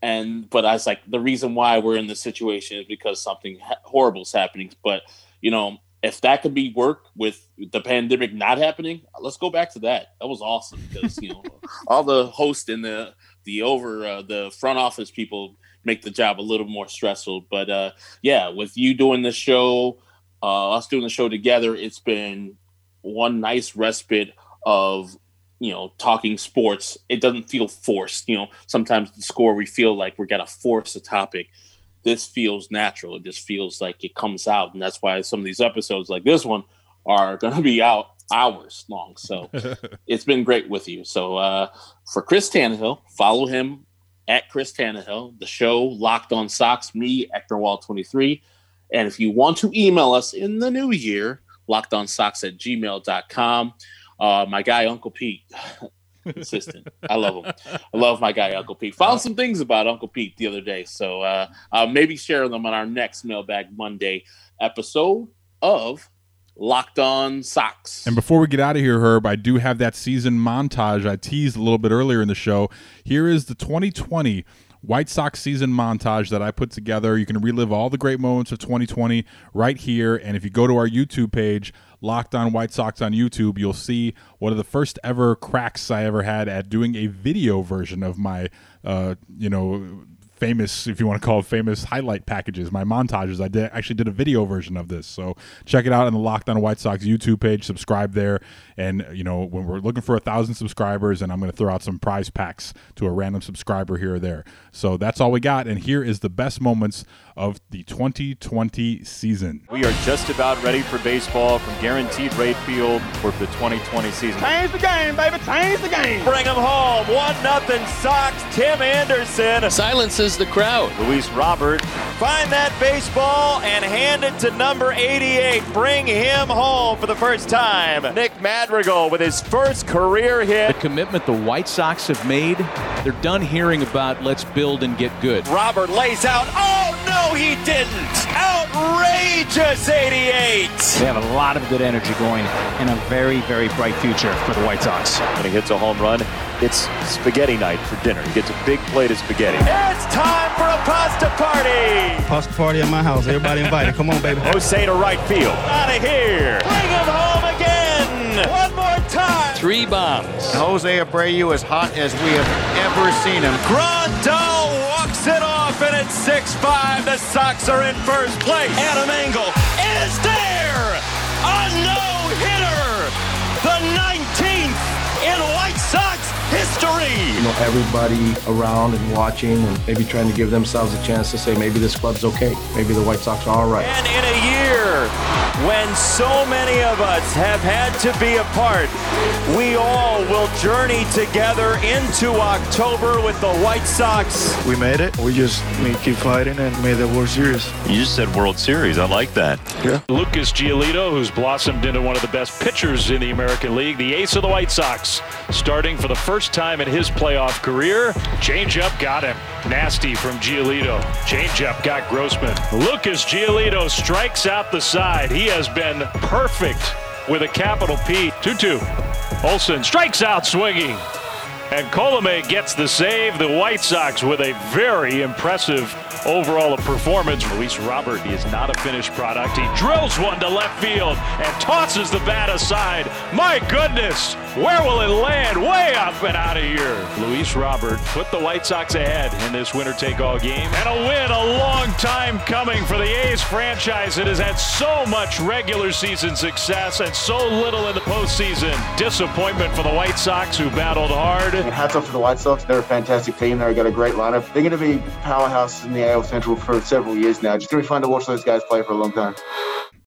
and but I was like, the reason why we're in this situation is because something horrible is happening. But you know, if that could be work with the pandemic not happening, let's go back to that. That was awesome because you know all the host and the the over uh, the front office people make the job a little more stressful. But uh, yeah, with you doing the show, uh, us doing the show together, it's been one nice respite of you know talking sports it doesn't feel forced you know sometimes the score we feel like we're gonna force a topic this feels natural. It just feels like it comes out. And that's why some of these episodes like this one are gonna be out hours long. So it's been great with you. So uh for chris tannehill follow him at chris tannehill. The show locked on sox me Hector Wall 23 and if you want to email us in the new year locked on sox at gmail.com uh, my guy Uncle Pete, consistent. I love him. I love my guy Uncle Pete. Found some things about Uncle Pete the other day, so uh, I'll maybe share them on our next Mailbag Monday episode of Locked On Sox. And before we get out of here, Herb, I do have that season montage I teased a little bit earlier in the show. Here is the 2020 White Sox season montage that I put together. You can relive all the great moments of 2020 right here. And if you go to our YouTube page, Locked On White Sox on YouTube, you'll see one of the first ever cracks I ever had at doing a video version of my, uh, you know, famous, if you want to call it famous highlight packages, my montages. I did actually did a video version of this. So check it out on the Locked On White Sox YouTube page. Subscribe there. And, you know, when we're looking for a thousand subscribers, and I'm going to throw out some prize packs to a random subscriber here or there. So that's all we got. And here is the best moments of the 2020 season. We are just about ready for baseball from Guaranteed Rate Field for the 2020 season. Change the game, baby. Change the game. Bring them home. One nothing Sox. Tim Anderson. Silences the crowd. Luis Robert. Find that baseball and hand it to number 88. Bring him home for the first time. Nick Madrigal with his first career hit. the commitment the White Sox have made, they're done hearing about let's build and get good. Robert lays out. Oh, no, he didn't. Outrageous 88. They have a lot of good energy going and a very, very bright future for the White Sox. When he hits a home run, it's spaghetti night for dinner. He gets a big plate of spaghetti. It's time for a pasta party. Pasta party at my house. Everybody invited. Come on, baby. Jose to right field. Out of here. Bring him home three bombs. Jose Abreu as hot as we have ever seen him. Grandal walks it off, and it's 6-5. The Sox are in first place. Adam Engel is there! A no-hitter! The 19th in White Sox history! You know, everybody around and watching and maybe trying to give themselves a chance to say maybe this club's okay. Maybe the White Sox are all right. And in a year when so many of us have had to be apart, we all will journey together into October with the White Sox. We made it. We just need to keep fighting and made the World Series. You just said World Series. I like that. Yeah. Lucas Giolito, who's blossomed into one of the best pitchers in the American League, the ace of the White Sox, starting for the first time in his playoff career. Changeup got him. Nasty from Giolito. Changeup got Grossman. Lucas Giolito strikes out the side. He has been perfect with a capital P. 2 2. Olson strikes out swinging. And Colome gets the save. The White Sox with a very impressive overall performance. Luis Robert is not a finished product. He drills one to left field and tosses the bat aside. My goodness, where will it land? Way up and out of here. Luis Robert put the White Sox ahead in this winner take all game. And a win, a long time coming for the A's franchise that has had so much regular season success and so little in the postseason. Disappointment for the White Sox who battled hard. And hats off to the White Sox. They're a fantastic team. They've got a great lineup. They're going to be powerhouse in the AL Central for several years now. Just going to be fun to watch those guys play for a long time.